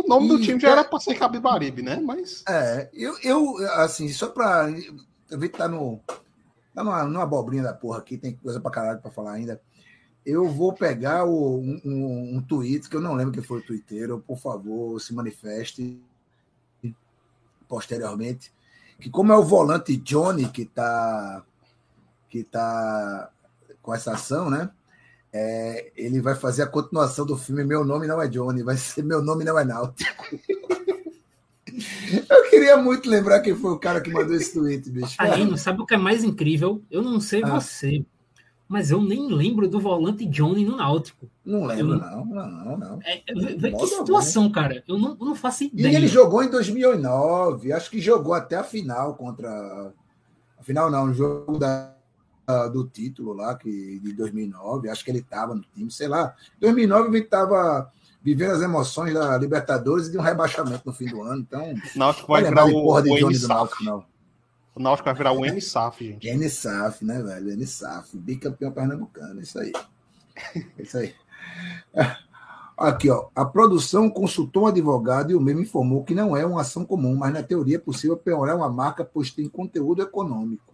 O nome do Ih, time já era pra ser Cabibaribe, né? Mas. É, eu, eu assim, só pra. Eu vi que tá no. Tá numa, numa abobrinha da porra aqui, tem coisa pra caralho pra falar ainda. Eu vou pegar o, um, um, um tweet, que eu não lembro quem foi o twitteiro, por favor, se manifeste posteriormente. Que como é o volante Johnny que tá, que tá com essa ação, né? É, ele vai fazer a continuação do filme Meu Nome Não é Johnny, vai ser Meu Nome Não é Náutico. Eu queria muito lembrar quem foi o cara que mandou esse tweet, bicho. Taino, sabe o que é mais incrível? Eu não sei Ah. você, mas eu nem lembro do volante Johnny no Náutico. Não lembro, Eu- não, não, não. É, é, que situação, cara. Eu não, eu não faço E ideia. ele jogou em 2009, acho que jogou até a final contra. A final não, o jogo da, do título lá, que, de 2009, acho que ele estava no time, sei lá. 2009 ele estava vivendo as emoções da Libertadores e de um rebaixamento no fim do ano, então. Náutico vai virar o, porra de o Johnny do. Náutico, não. O Náutico vai virar o NSAF, gente. NSAF, né, velho? NSAF, bicampeão pernambucano, isso aí. Isso aí. Aqui, ó. A produção consultou um advogado e o mesmo informou que não é uma ação comum, mas na teoria é possível penhorar uma marca, pois tem conteúdo econômico.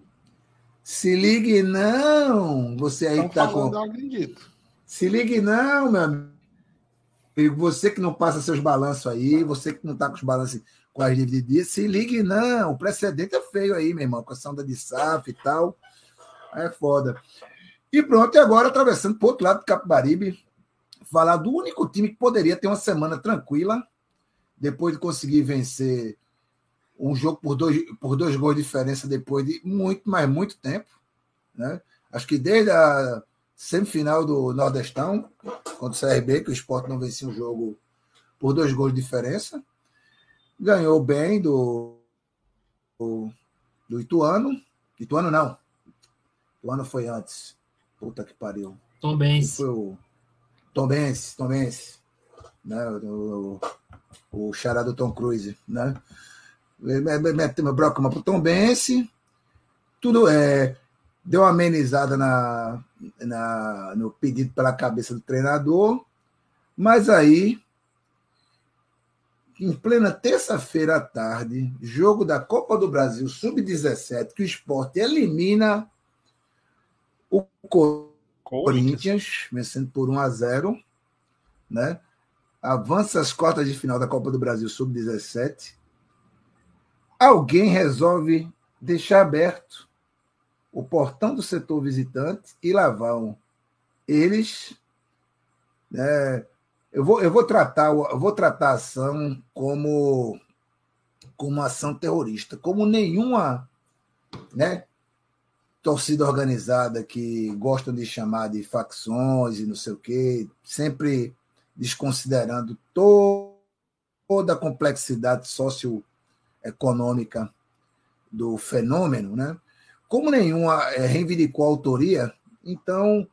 Se ligue, não! Você aí que tá com. eu acredito. Se ligue, não, meu amigo. Você que não passa seus balanços aí, você que não está com os balanços com as dívidas de dia, se ligue, não. O precedente é feio aí, meu irmão, com a sonda de SAF e tal. Aí é foda. E pronto, e agora atravessando para outro lado do Capibaribe, falar do único time que poderia ter uma semana tranquila, depois de conseguir vencer um jogo por dois, por dois gols de diferença depois de muito, mas muito tempo. Né? Acho que desde a semifinal do Nordestão, contra o CRB, que o Sport não vencia um jogo por dois gols de diferença. Ganhou bem do, do, do Ituano. Ituano não. Ituano foi antes. Puta que pariu. Tom Benz. foi o Tom Benz, Tom Benz, né? O, o, o xará do Tom Cruise, né? Meteu brocama pro Tom Benz, tudo é deu uma amenizada na, na, no pedido pela cabeça do treinador, mas aí em plena terça-feira à tarde, jogo da Copa do Brasil Sub-17, que o esporte elimina o Corinthians. Corinthians, vencendo por 1 a 0, né? Avança as quartas de final da Copa do Brasil sub-17. Alguém resolve deixar aberto o portão do setor visitante e lá vão eles, né? Eu vou, eu vou tratar eu vou tratar a ação como como ação terrorista, como nenhuma, né? torcida organizada que gostam de chamar de facções e não sei o quê, sempre desconsiderando to toda a complexidade socioeconômica do fenômeno, né? Como nenhuma é, reivindicou a autoria, então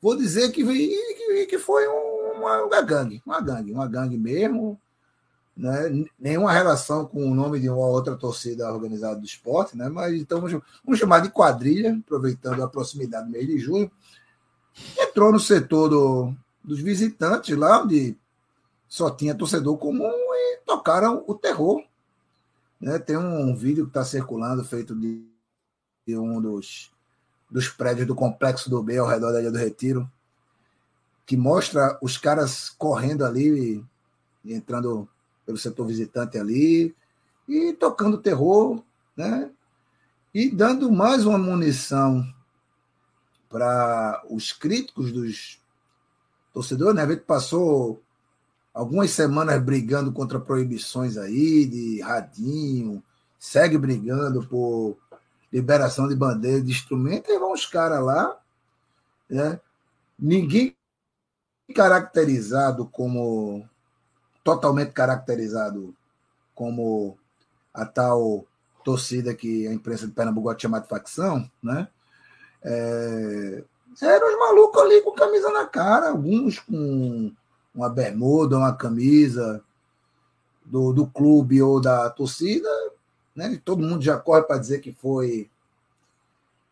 vou dizer que, que, que foi uma, uma gangue, uma gangue, uma gangue mesmo, né? nenhuma relação com o nome de uma outra torcida organizada do esporte, né? mas então vamos chamar de quadrilha, aproveitando a proximidade do mês de junho. Entrou no setor do, dos visitantes, lá onde só tinha torcedor comum, e tocaram o terror. Né? Tem um vídeo que está circulando, feito de, de um dos, dos prédios do Complexo do B, ao redor da Ilha do Retiro, que mostra os caras correndo ali entrando pelo setor visitante ali, e tocando terror, né? E dando mais uma munição para os críticos dos torcedores, né? A gente passou algumas semanas brigando contra proibições aí de radinho, segue brigando por liberação de bandeira de instrumento, e vão os caras lá, né? Ninguém caracterizado como totalmente caracterizado como a tal torcida que a imprensa de Pernambuco de chamar de facção, né? É, eram os malucos ali com camisa na cara, alguns com uma bermuda, uma camisa do, do clube ou da torcida, né? Todo mundo já corre para dizer que foi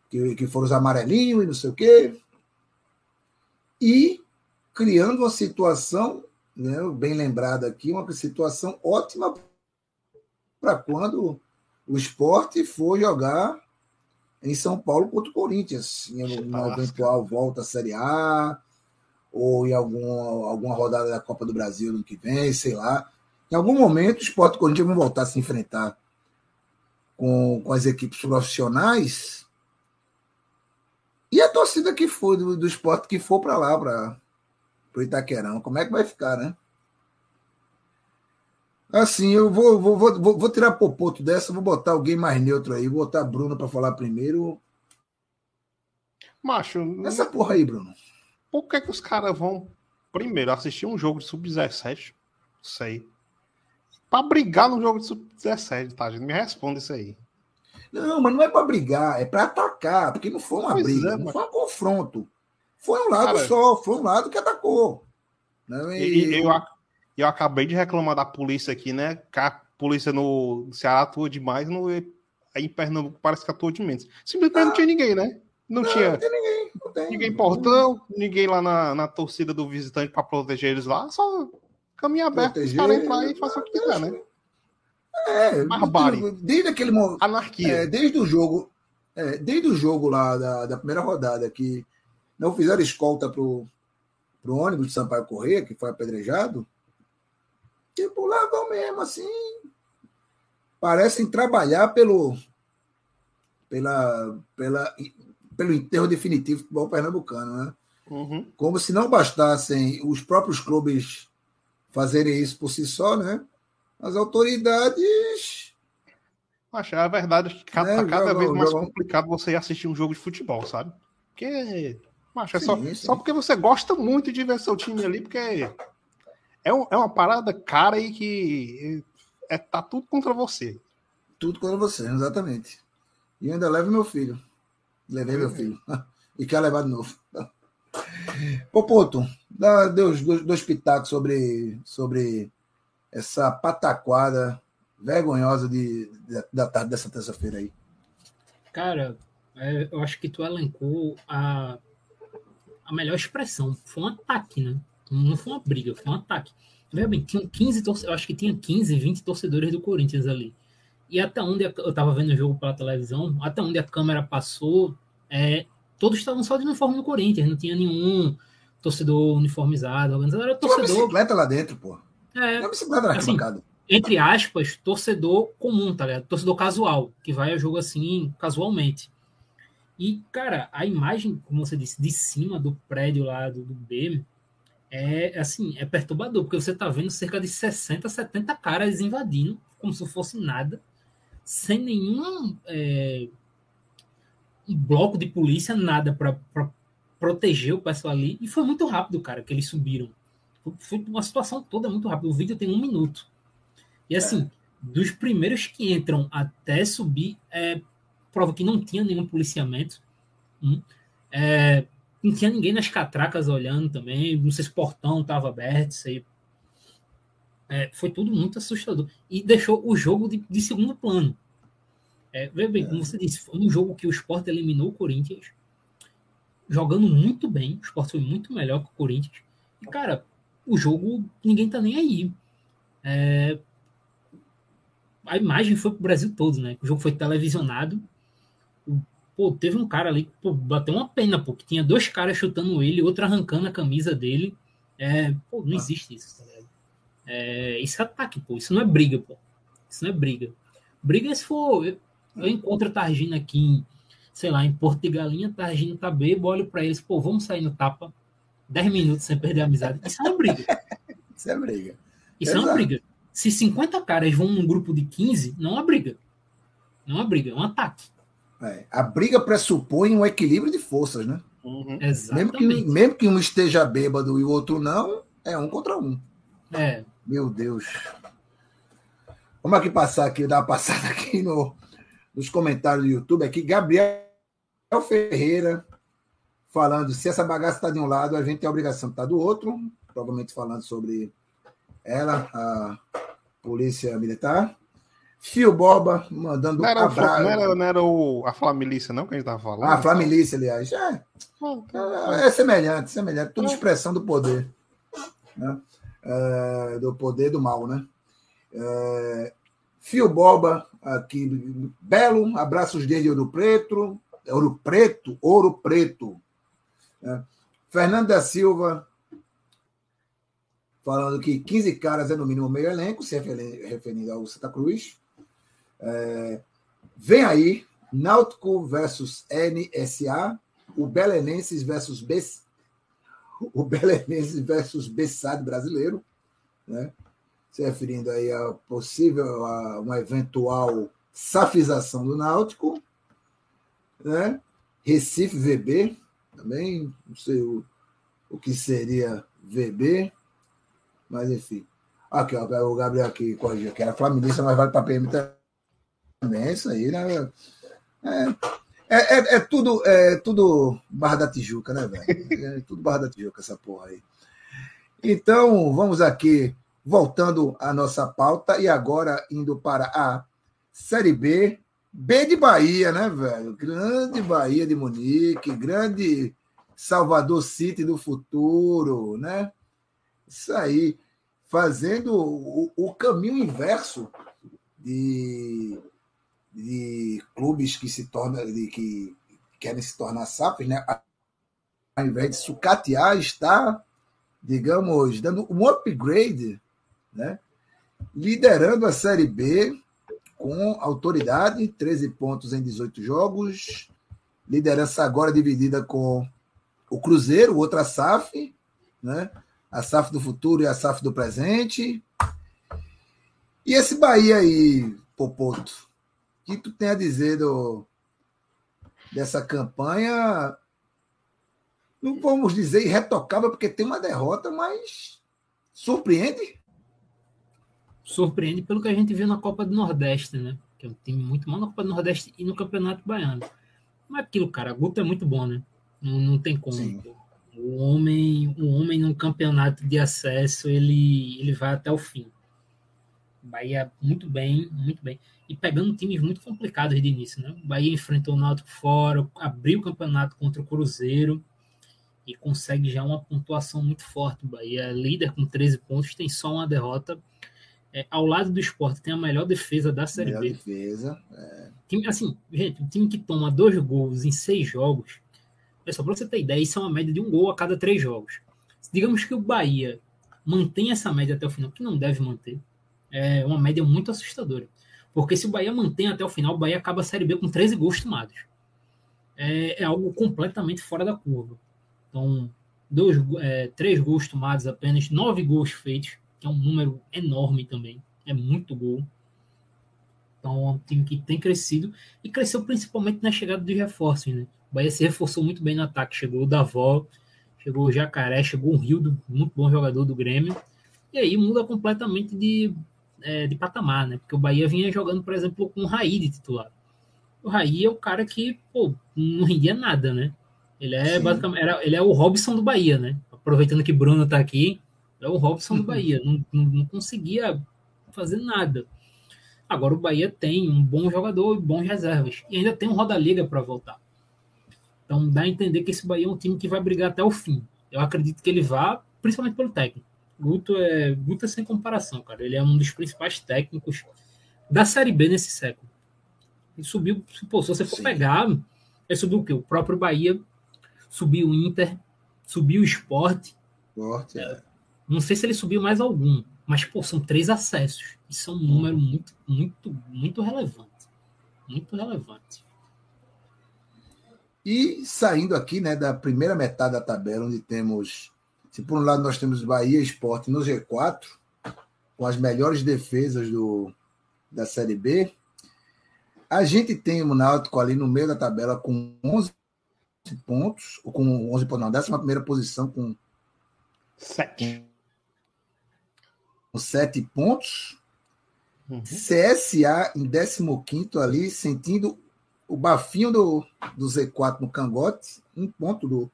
que, que foram os amarelinhos e não sei o quê. E criando uma situação, né, bem lembrada aqui, uma situação ótima para quando o esporte for jogar em São Paulo contra o Corinthians, em uma eventual volta à Série A, ou em alguma, alguma rodada da Copa do Brasil no que vem, sei lá. Em algum momento, o esporte e o Corinthians vão voltar a se enfrentar com, com as equipes profissionais. E a torcida que for do, do esporte que for para lá, para o Itaquerão, como é que vai ficar, né? Assim, eu vou, vou, vou, vou tirar Popoto dessa, vou botar alguém mais neutro aí, vou botar Bruno para falar primeiro. Macho, essa porra aí, Bruno. Por que, que os caras vão primeiro assistir um jogo de sub-17? Sei. Para brigar no jogo de sub-17, tá, gente? Me responde isso aí. Não, mas não é para brigar, é para atacar, porque não foi uma pois briga, é, não mas... foi um confronto. Foi um lado Cara, só, foi um lado que atacou. Né? E, e eu, eu acabei de reclamar da polícia aqui, né? Que a polícia no Ceará atua demais, no, em Pernambuco parece que atua de menos. Simplesmente ah, não tinha ninguém, né? Não, não tinha. Não tem ninguém. Tem, ninguém portão, ninguém lá na, na torcida do visitante para proteger eles lá, só caminho aberto, os caras entrar e façam o que quiser, né? É, Barbárie. Desde aquele momento. Anarquia. É, desde o jogo. É, desde o jogo lá da, da primeira rodada, que não fizeram escolta pro, pro ônibus de Sampaio Correia, que foi apedrejado, Tipo, lá vão mesmo, assim. Parecem trabalhar pelo, pela, pela, pelo enterro definitivo do futebol pernambucano, né? Uhum. Como se não bastassem os próprios clubes fazerem isso por si só, né? As autoridades. Acho, a verdade é que cada, né? cada vez mais complicado você assistir um jogo de futebol, sabe? Porque. Macho, é sim, só, sim. só porque você gosta muito de ver seu time ali, porque é, um, é uma parada cara e que é, tá tudo contra você. Tudo contra você, exatamente. E ainda levo meu filho. Levei meu filho. e quer levar de novo. Popoto, dá dois, dois, dois pitacos sobre, sobre essa pataquada vergonhosa de, de da tarde dessa terça-feira aí. Cara, é, eu acho que tu elencou a, a melhor expressão. Foi um ataque, né? Não foi uma briga, foi um ataque. Veja bem, tinham 15 torcedores, eu acho que tinha 15, 20 torcedores do Corinthians ali. E até onde eu estava vendo o jogo pela televisão, até onde a câmera passou, é, todos estavam só de uniforme no Corinthians, não tinha nenhum torcedor uniformizado, organizado, era torcedor. Tinha uma bicicleta lá dentro, pô. É, uma bicicleta na assim, Entre aspas, torcedor comum, tá ligado? Torcedor casual, que vai ao jogo assim, casualmente. E, cara, a imagem, como você disse, de cima do prédio lá do, do B, é assim, é perturbador, porque você está vendo cerca de 60, 70 caras invadindo, como se fosse nada, sem nenhum é, um bloco de polícia, nada para proteger o pessoal ali. E foi muito rápido, cara, que eles subiram. Foi uma situação toda muito rápida. O vídeo tem um minuto. E assim, é. dos primeiros que entram até subir, é, prova que não tinha nenhum policiamento. Hum, é, não tinha ninguém nas catracas olhando também. Não sei se o portão estava aberto, aí. É, foi tudo muito assustador. E deixou o jogo de, de segundo plano. É, veja bem, como você disse, foi um jogo que o Sport eliminou o Corinthians, jogando muito bem. O Sport foi muito melhor que o Corinthians. E, cara, o jogo, ninguém tá nem aí. É, a imagem foi pro Brasil todo, né? O jogo foi televisionado. Pô, teve um cara ali que pô, bateu uma pena, pô, que tinha dois caras chutando ele, outro arrancando a camisa dele. É, pô, não existe isso? É, isso é ataque, pô. Isso não é briga, pô. Isso não é briga. Briga é se for. Eu, eu encontro a Targina aqui em, sei lá, em Porto de Galinha, Targina tá bebo, olho pra eles, pô, vamos sair no tapa. 10 minutos sem perder a amizade. Isso é uma briga. isso é briga. Isso Exato. é uma briga. Se 50 caras vão num grupo de 15, não é uma briga. Não é uma briga, é um ataque. É, a briga pressupõe um equilíbrio de forças, né? Uhum. Mesmo, que, mesmo que um esteja bêbado e o outro não, é um contra um. É, Meu Deus. Vamos aqui passar aqui, dar uma passada aqui no, nos comentários do YouTube aqui. Gabriel Ferreira falando se essa bagaça está de um lado, a gente tem a obrigação de estar do outro. Provavelmente falando sobre ela, a polícia militar. Fio Boba mandando Não era, o, abraço. não era, não era o, a Flamilícia, não, que a gente tava falando? Ah, a Flamilícia, aliás. É, é semelhante, semelhante. Tudo expressão do poder. Né? É, do poder do mal, né? É, Fio Boba, aqui, belo, abraços desde Ouro Preto, Ouro Preto, Ouro Preto. É. Fernando da Silva, falando que 15 caras é no mínimo meio elenco, se referi- referindo ao Santa Cruz. É, vem aí, Náutico versus NSA, o Belenenses versus o Belenenses versus Bessade brasileiro, né? se referindo aí a possível, a uma eventual safização do Náutico, né? Recife VB, também, não sei o, o que seria VB, mas enfim. Aqui, ó, o Gabriel aqui corrigiu que era Flamindista, mas vale para PM também, isso aí, né? É, é, é, é tudo, é tudo Barra da Tijuca, né, velho? É tudo Barra da Tijuca, essa porra aí. Então, vamos aqui, voltando à nossa pauta, e agora indo para a Série B, B de Bahia, né, velho? Grande Bahia de Munique, grande Salvador City do futuro, né? Isso aí, fazendo o, o caminho inverso de, de clubes que se tornam, de, que querem se tornar SAFs, né? Ao invés de sucatear, está, digamos, dando um upgrade, né? Liderando a Série B com autoridade, 13 pontos em 18 jogos. Liderança agora dividida com o Cruzeiro, outra SAF, né? A SAF do futuro e a SAF do presente. E esse Bahia aí, Popoto, que tu tem a dizer do, dessa campanha? Não vamos dizer irretocável, porque tem uma derrota, mas surpreende? surpreende pelo que a gente viu na Copa do Nordeste, né? Que é um time muito bom na Copa do Nordeste e no Campeonato Baiano. Mas aquilo, cara, Guto é muito bom, né? Não, não tem como. Sim. O homem, o homem num campeonato de acesso, ele, ele vai até o fim. Bahia muito bem, muito bem. E pegando times muito complicados de início, né? O Bahia enfrentou o Náutico fora, abriu o campeonato contra o Cruzeiro e consegue já uma pontuação muito forte. O Bahia é líder com 13 pontos, tem só uma derrota. É, ao lado do esporte, tem a melhor defesa da Série Melhor B. defesa. Time, assim, gente, um time que toma dois gols em seis jogos, é só para você ter ideia, isso é uma média de um gol a cada três jogos. Digamos que o Bahia mantém essa média até o final, que não deve manter, é uma média muito assustadora. Porque se o Bahia mantém até o final, o Bahia acaba a Série B com 13 gols tomados. É, é algo completamente fora da curva. Então, dois, é, três gols tomados apenas, nove gols feitos, que é um número enorme também. É muito gol. Então, é um time que tem crescido e cresceu principalmente na chegada dos reforços. Né? O Bahia se reforçou muito bem no ataque. Chegou o Davó, chegou o Jacaré, chegou o Rildo, muito bom jogador do Grêmio. E aí muda completamente de, é, de patamar, né? Porque o Bahia vinha jogando, por exemplo, com o Raí de titular. O Raí é o cara que, pô, não rendia nada, né? Ele é Sim. basicamente, era, ele é o Robson do Bahia, né? Aproveitando que Bruno tá aqui, é o Robson do Bahia. Não, não, não conseguia fazer nada. Agora o Bahia tem um bom jogador e bons reservas. E ainda tem um Roda Liga para voltar. Então dá a entender que esse Bahia é um time que vai brigar até o fim. Eu acredito que ele vá, principalmente pelo técnico. Guto é, Guto é sem comparação, cara. Ele é um dos principais técnicos da Série B nesse século. Ele subiu, pô, se você for Sim. pegar, ele subiu o quê? O próprio Bahia, subiu o Inter, subiu o Sport. Forte, é. Não sei se ele subiu mais algum, mas pô, são três acessos. Isso é um número muito, muito, muito relevante. Muito relevante. E saindo aqui né, da primeira metade da tabela, onde temos, se por um lado nós temos Bahia Esporte no G4, com as melhores defesas do, da Série B, a gente tem o Náutico ali no meio da tabela com 11 pontos, ou com 11 pontos, não, décima primeira posição com Sete. sete pontos. Uhum. CSA em 15 ali, sentindo o bafinho do, do Z4 no cangote, um ponto do,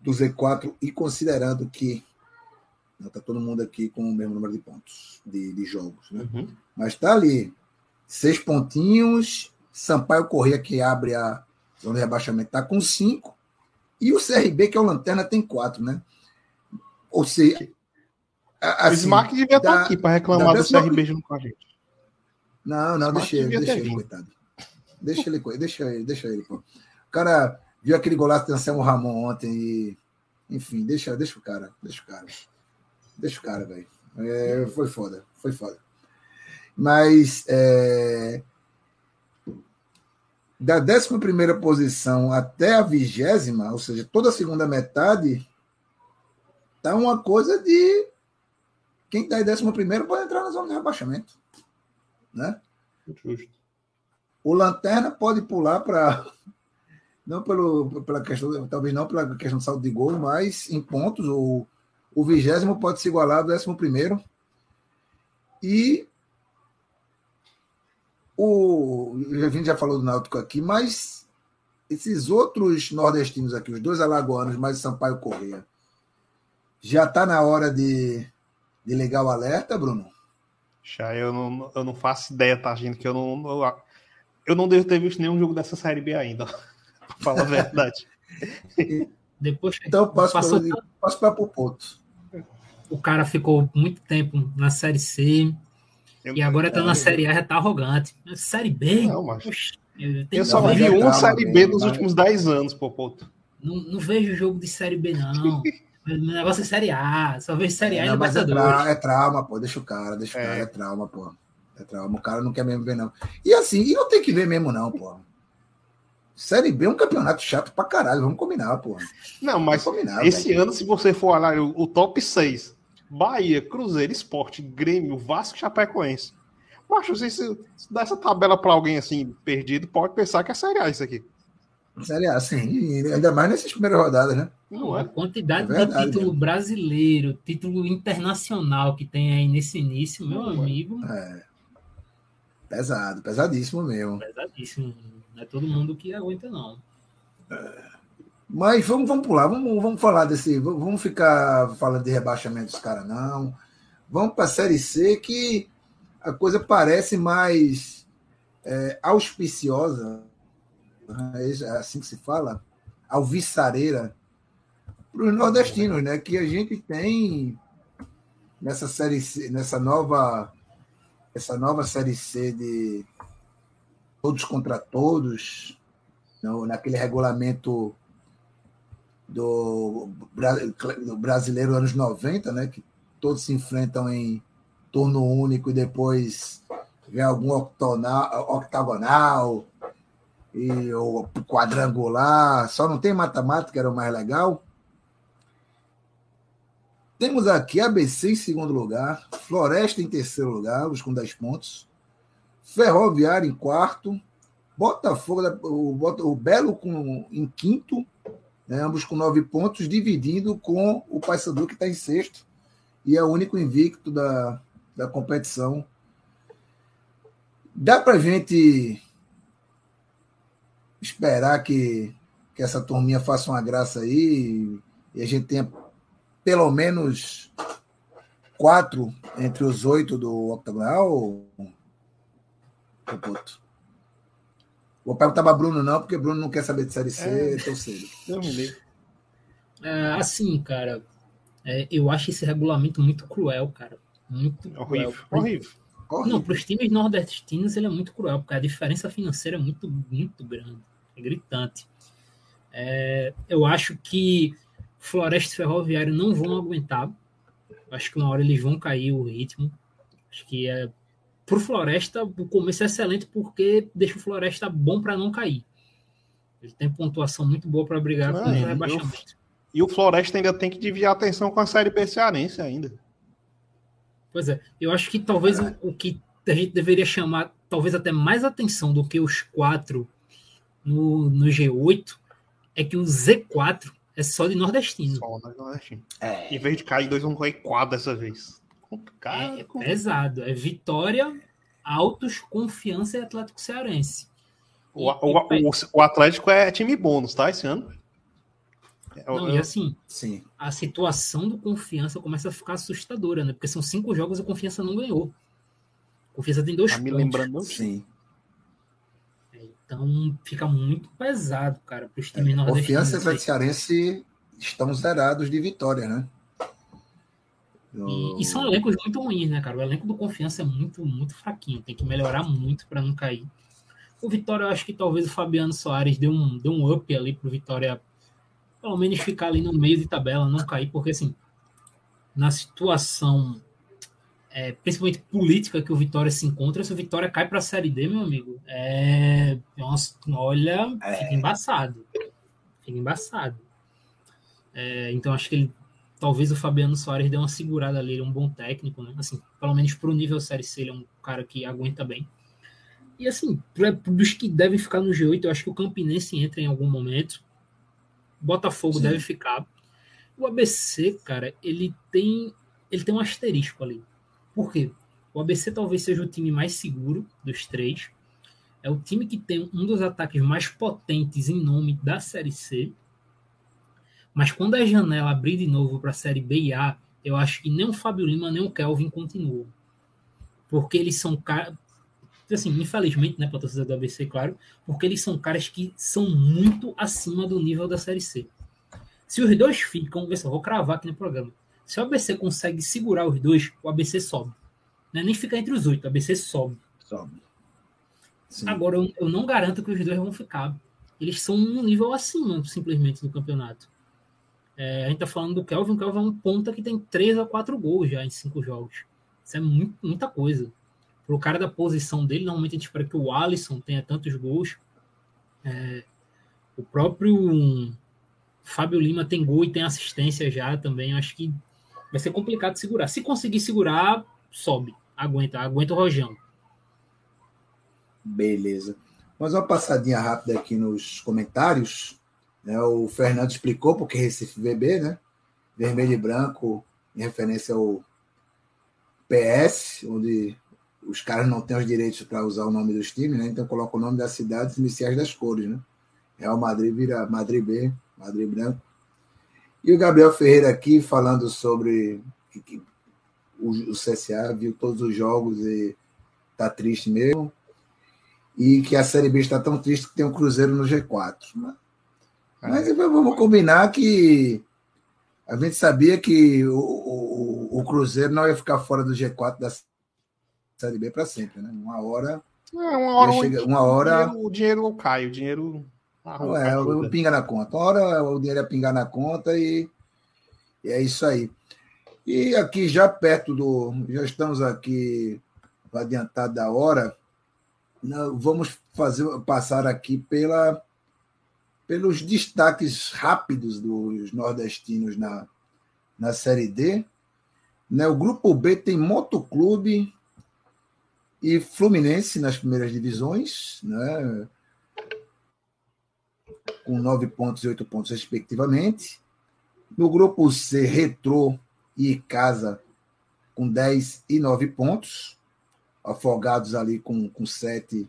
do Z4, e considerando que está todo mundo aqui com o mesmo número de pontos de, de jogos, né? Uhum. Mas está ali, seis pontinhos, Sampaio Corrêa que abre a zona de rebaixamento está com cinco, e o CRB, que é o Lanterna, tem quatro, né? Ou seja, a- o assim, Smack devia estar da- aqui para reclamar do CRB junto com a gente. Não, não, deixa ele, deixa ele, coitado. Deixa ele, deixa ele, deixa ele, pô. O cara viu aquele golaço do Anselmo Ramon ontem e. Enfim, deixa, deixa o cara, deixa o cara. Deixa o cara, velho. É, foi foda, foi foda. Mas é, da 11 posição até a vigésima, ou seja, toda a segunda metade, tá uma coisa de. Quem está em 11 pode entrar na zona de rebaixamento. Né? Justo. O Lanterna pode pular para. Não pelo, pela questão, talvez não pela questão de saldo de gol, mas em pontos, o, o vigésimo pode se igualar ao décimo primeiro. E o. Gente já falou do Náutico aqui, mas esses outros nordestinos aqui, os dois alagoanos, mais o Sampaio Correia, já está na hora de, de ligar o alerta, Bruno? Já eu não, eu não faço ideia, tá, gente? Que eu não, eu, eu não devo ter visto nenhum jogo dessa Série B ainda. pra falar a verdade. Depois Então eu passo passou para passo para o ponto. o cara ficou muito tempo na Série C Eu, e agora tá na Série A, já tá arrogante. Série B? Não, mas- Poxa, eu, eu só vi uma calma, Série B nos mas- últimos 10 anos, Popoto. não, não vejo jogo de Série B, não. O negócio é Série A. Só vejo Série A e Não, mas é, tra é trauma, pô. Deixa o cara, deixa o É. cara. É trauma, pô. É trauma. O cara não quer mesmo ver, não. E assim, e não tem que ver mesmo, não, pô. Série B é um campeonato chato pra caralho. Vamos combinar, pô. Não, mas combinar, esse velho. ano, se você for olhar o, o top 6, Bahia, Cruzeiro, Esporte, Grêmio, Vasco e Chapecoense. Macho, se, se dá essa tabela pra alguém assim, perdido, pode pensar que é Série A isso aqui. Série A, sim. E ainda mais nessas primeiras rodadas, né? Não A é? quantidade É verdade, de título brasileiro, título internacional que tem aí nesse início, meu Não é. amigo, É. Pesado, pesadíssimo mesmo. pesadíssimo. Não é todo mundo que aguenta, não. Mas vamos, vamos pular, vamos, vamos falar desse. Vamos ficar falando de rebaixamento dos caras, não. Vamos para a Série C, que a coisa parece mais é, auspiciosa, né, é assim que se fala, alviçareira, para os nordestinos, né? Que a gente tem nessa série C, nessa nova, essa nova série C de todos contra todos, no, naquele regulamento do, do brasileiro anos 90, né? Que todos se enfrentam em turno único e depois vem algum octonal, octagonal e o quadrangular. Só não tem mata-mata, que era o mais legal. Temos aqui ABC em segundo lugar, Floresta em terceiro lugar, os com 10 pontos, Ferroviário em quarto, Botafogo, o, o Belo com, em quinto, né, ambos com nove pontos, dividindo com o Paysandu, que está em sexto, e é o único invicto da, da competição. Dá para gente esperar que, que essa turminha faça uma graça aí e a gente tenha pelo menos quatro entre os oito do octagonal? Capoto? Vou perguntar para Bruno, não, porque Bruno não quer saber de Série C tão cedo. Eu me livro. É, assim, cara, é, eu acho esse regulamento muito cruel, cara. Muito É Horrível, cruel. horrível. Não, para os times nordestinos ele é muito cruel, porque a diferença financeira é muito, muito grande, é gritante. É, eu acho que Floresta e Ferroviário não vão aguentar. Acho que uma hora eles vão cair o ritmo. Acho que é pro Floresta o começo é excelente porque deixa o Floresta bom para não cair. Ele tem pontuação muito boa para brigar Ah, com o eu- rebaixamento. E o Floresta ainda tem que desviar a atenção com a Série B cearense ainda. Pois é, eu acho que talvez o, o que a gente deveria chamar, talvez até mais atenção do que os quatro no, no G8, é que o Z4 é só de nordestino. Só, né, Nordestino. É. Em vez de cair dois, vão cair quatro dessa vez. Cara, É, com- pesado. É Vitória, Autos, Confiança e Atlético Cearense. o, o, o, o Atlético é time bônus, tá? Esse ano. É, Não, e assim, Sim. a situação do Confiança começa a ficar assustadora, né? Porque são cinco jogos e o Confiança não ganhou. Confiança tem dois tá me pontos. lembrando. Sim. Então fica muito pesado, cara, para os times É, Confiança e nordestinos. Atlético Cearense estão zerados de vitória, né? E, e são elencos muito ruins, né, cara? O elenco do Confiança é muito, muito fraquinho. Tem que melhorar muito para não cair. O Vitória, eu acho que talvez o Fabiano Soares deu um, deu um up ali pro Vitória, pelo menos ficar ali no meio de tabela, não cair, porque assim, na situação, é, principalmente política que o Vitória se encontra, se o Vitória cai para a Série D, meu amigo, é. Nossa, olha, fica embaçado. Fica embaçado. É, então acho que ele talvez o Fabiano Soares dê uma segurada ali, ele é um bom técnico, né? Assim, pelo menos pro nível Série C, ele é um cara que aguenta bem. E assim, pra- dos que devem ficar no G8, eu acho que o Campinense entra em algum momento. Botafogo Sim. deve ficar. O ABC, cara, ele tem ele tem um asterisco ali. Por quê? O ABC talvez seja o time mais seguro dos três. É o time que tem um dos ataques mais potentes em nome da Série C. Mas quando a janela abrir de novo para a Série B e A, eu acho que nem o Fábio Lima nem o Kelvin continuam. Porque eles são caras. Assim, infelizmente, né, para a torcida do ABC, claro, porque eles são caras que são muito acima do nível da Série C. Se os dois ficam, só, vou cravar aqui no programa. Se o ABC consegue segurar os dois, o ABC sobe. Não é nem ficar entre os oito, o ABC sobe. Sobe. Sim. Agora, eu, eu não garanto que os dois vão ficar. Eles são um nível acima, simplesmente, do campeonato. É, a gente tá falando do Kelvin. O Kelvin é um ponta que tem três a quatro gols já em cinco jogos. Isso é muito- muita coisa. Pro cara da posição dele, normalmente a gente espera que o Alisson tenha tantos gols. É, o próprio um, Fábio Lima tem gol e tem assistência já também. Acho que vai ser complicado segurar. Se conseguir segurar, sobe. Aguenta, aguenta o Rojão. Beleza. Mas uma passadinha rápida aqui nos comentários. Né? O Fernando explicou porque Recife VB, né? Vermelho e branco, em referência ao PS, onde os caras não têm os direitos para usar o nome dos times, né? Então coloca o nome das cidades iniciais das cores, né? Real Madrid vira Madrid B, Madrid branco. E o Gabriel Ferreira aqui falando sobre que- o, CSA viu todos os jogos e tá triste mesmo e que a Série B está tão triste que tem o Cruzeiro no G4. Mas, mas vamos combinar que a gente sabia que o, o, o Cruzeiro não ia ficar fora do G4 da Série B para sempre, né? Uma hora, É, uma hora, chega- uma hora- O dinheiro, o dinheiro cai, o dinheiro. arranca é, o- pinga na conta. Uma hora o dinheiro ia pingar na conta e, e é isso aí. E aqui já perto do, já estamos aqui adiantado da hora. Vamos fazer passar aqui pela pelos destaques rápidos dos nordestinos na, na Série D. Né, o grupo B tem Motoclube e Fluminense nas primeiras divisões, né, com nove pontos e oito pontos, respectivamente. No grupo C, Retrô e Casa com 10 e 9 pontos. Afogados ali com, com 7,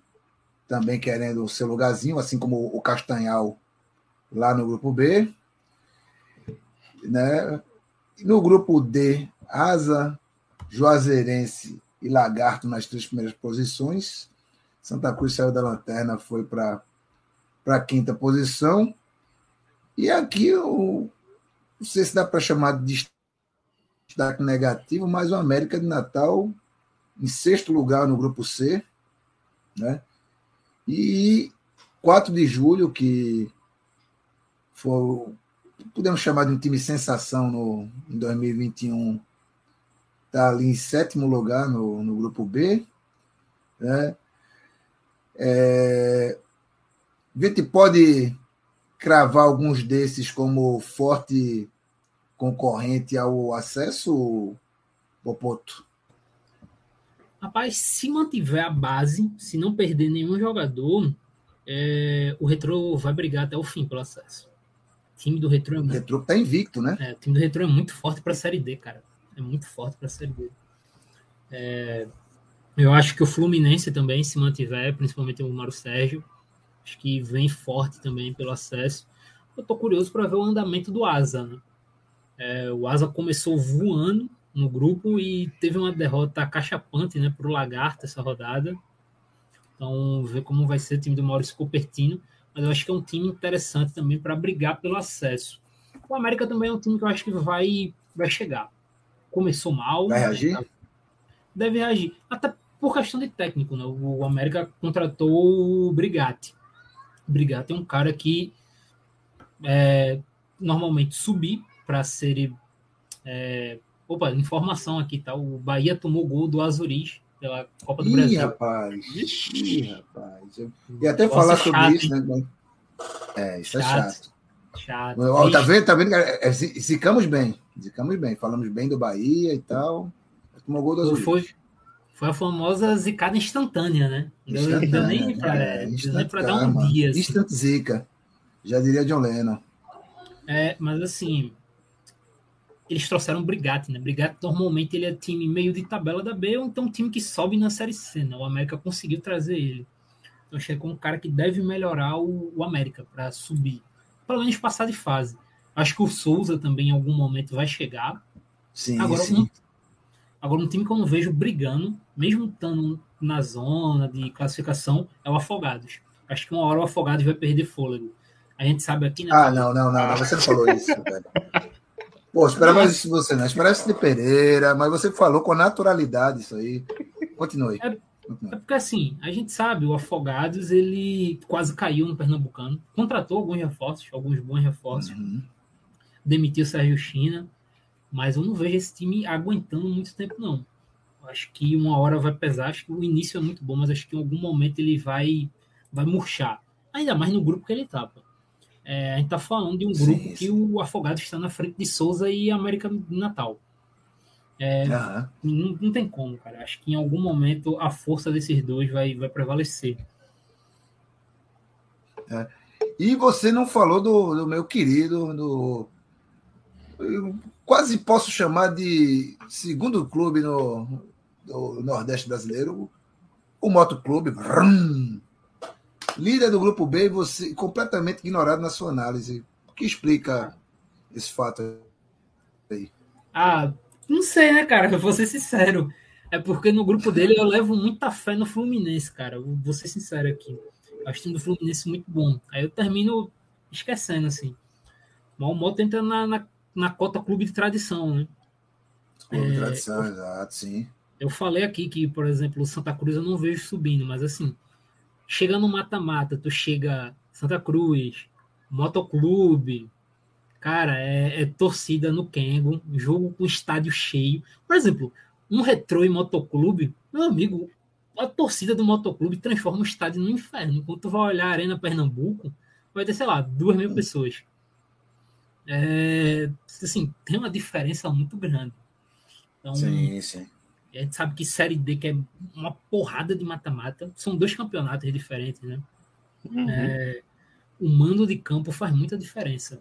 também querendo o seu lugarzinho, assim como o Castanhal lá no grupo B. Né? No grupo D, Asa, Juazeirense e Lagarto nas três primeiras posições. Santa Cruz saiu da lanterna, foi para a quinta posição. E aqui eu não sei se dá para chamar de destaque negativo, mas o América de Natal em sexto lugar no grupo C, né? E 4 de julho, que foi, podemos chamar de um time sensação no, em 2021, está ali em sétimo lugar no, no grupo B. Né? É, a gente pode cravar alguns desses como forte concorrente ao acesso, Popoto? Rapaz, se mantiver a base, se não perder nenhum jogador, é, o Retro vai brigar até o fim pelo acesso. O time do Retro é O muito, Retro está invicto, né? é, o time do Retro é muito forte para a Série D, cara. É muito forte para a Série D. É, eu acho que o Fluminense também se mantiver, principalmente o Mário Sérgio, acho que vem forte também pelo acesso. Eu tô curioso para ver o andamento do Asa, né? É, o Asa começou voando no grupo e teve uma derrota cachapante, né, para o Lagarto essa rodada. Então, ver como vai ser o time do Maurício Cupertino. Mas eu acho que é um time interessante também para brigar pelo acesso. O América também é um time que eu acho que vai, vai chegar. Começou mal. Vai reagir? Deve reagir. Até por questão de técnico, né? O América contratou o Brigatti. O Brigatti é um cara que é, normalmente subir para ser. É, opa, informação aqui, tá? O Bahia tomou gol do Azuriz pela Copa do Ih, Brasil. rapaz. Ih, rapaz. Eu ia até falar sobre chato, isso, né? É, isso é Chato. chato. Chato. Ó, tá vendo? Tá vendo? É, zi- zicamos bem. Zicamos bem. Falamos bem do Bahia e tal. Tomou gol do Foi, foi, foi a famosa zicada instantânea, né? Deu, deu nem pra, é, deu nem pra dar instantânea, um dia. assim. Instant zica. Já diria John Lennon. É, mas assim, eles trouxeram o Brigatti, né? Brigatti normalmente ele é time meio de tabela da B ou então um time que sobe na Série C, né? O América conseguiu trazer ele. Então achei como um cara que deve melhorar o, o América para subir. Pelo menos passar de fase. Acho que o Souza também em algum momento vai chegar. Sim, Agora, sim. um, agora, um time que eu não vejo brigando, mesmo estando na zona de classificação, é o Afogados. Acho que uma hora o Afogados vai perder fôlego. A gente sabe aqui, né? Ah, não, não, não, não. Você não falou isso, velho. Pô, esperava isso de você, não. Esperava isso de Pereira, mas você falou com naturalidade isso aí. Continue. É porque assim, a gente sabe, o Afogados ele quase caiu no Pernambucano, contratou alguns reforços, alguns bons reforços, Uhum. demitiu o Sérgio China, mas eu não vejo esse time aguentando muito tempo, não. Acho que uma hora vai pesar, acho que o início é muito bom, mas acho que em algum momento ele vai, vai murchar. Ainda mais no grupo que ele tá. pô. É, a gente tá falando de um Sim, grupo sim. que o Afogados está na frente de Souza e América de Natal. É, não, não tem como, cara. Acho que em algum momento a força desses dois vai, vai prevalecer. E você não falou do, do meu querido, do. Eu quase posso chamar de segundo clube no, do Nordeste brasileiro, o Moto Clube. Vrum. Líder do grupo B e você completamente ignorado na sua análise. O que explica esse fato aí? Ah, não sei, né, cara? Eu vou ser sincero. É porque no grupo dele eu levo muita fé no Fluminense, cara. Eu vou ser sincero aqui. Eu acho o time do Fluminense muito bom. Aí eu termino esquecendo, assim. Mas o Moto entra na, na, na cota clube de tradição, né? Clube de tradição, exato, sim. Eu falei aqui que, por exemplo, o Santa Cruz eu não vejo subindo, mas assim, chega no mata-mata, tu chega Santa Cruz, Motoclube, cara, é, é torcida no Kengo, jogo com estádio cheio. Por exemplo, um retrô e motoclube, meu amigo, a torcida do motoclube transforma o estádio no inferno. Enquanto tu vai olhar a Arena Pernambuco, vai ter, sei lá, duas mil pessoas. É, assim, tem uma diferença muito grande. Então, Sim, sim. A gente sabe que Série D, que é uma porrada de mata-mata, são dois campeonatos diferentes, né? É, o mando de campo faz muita diferença.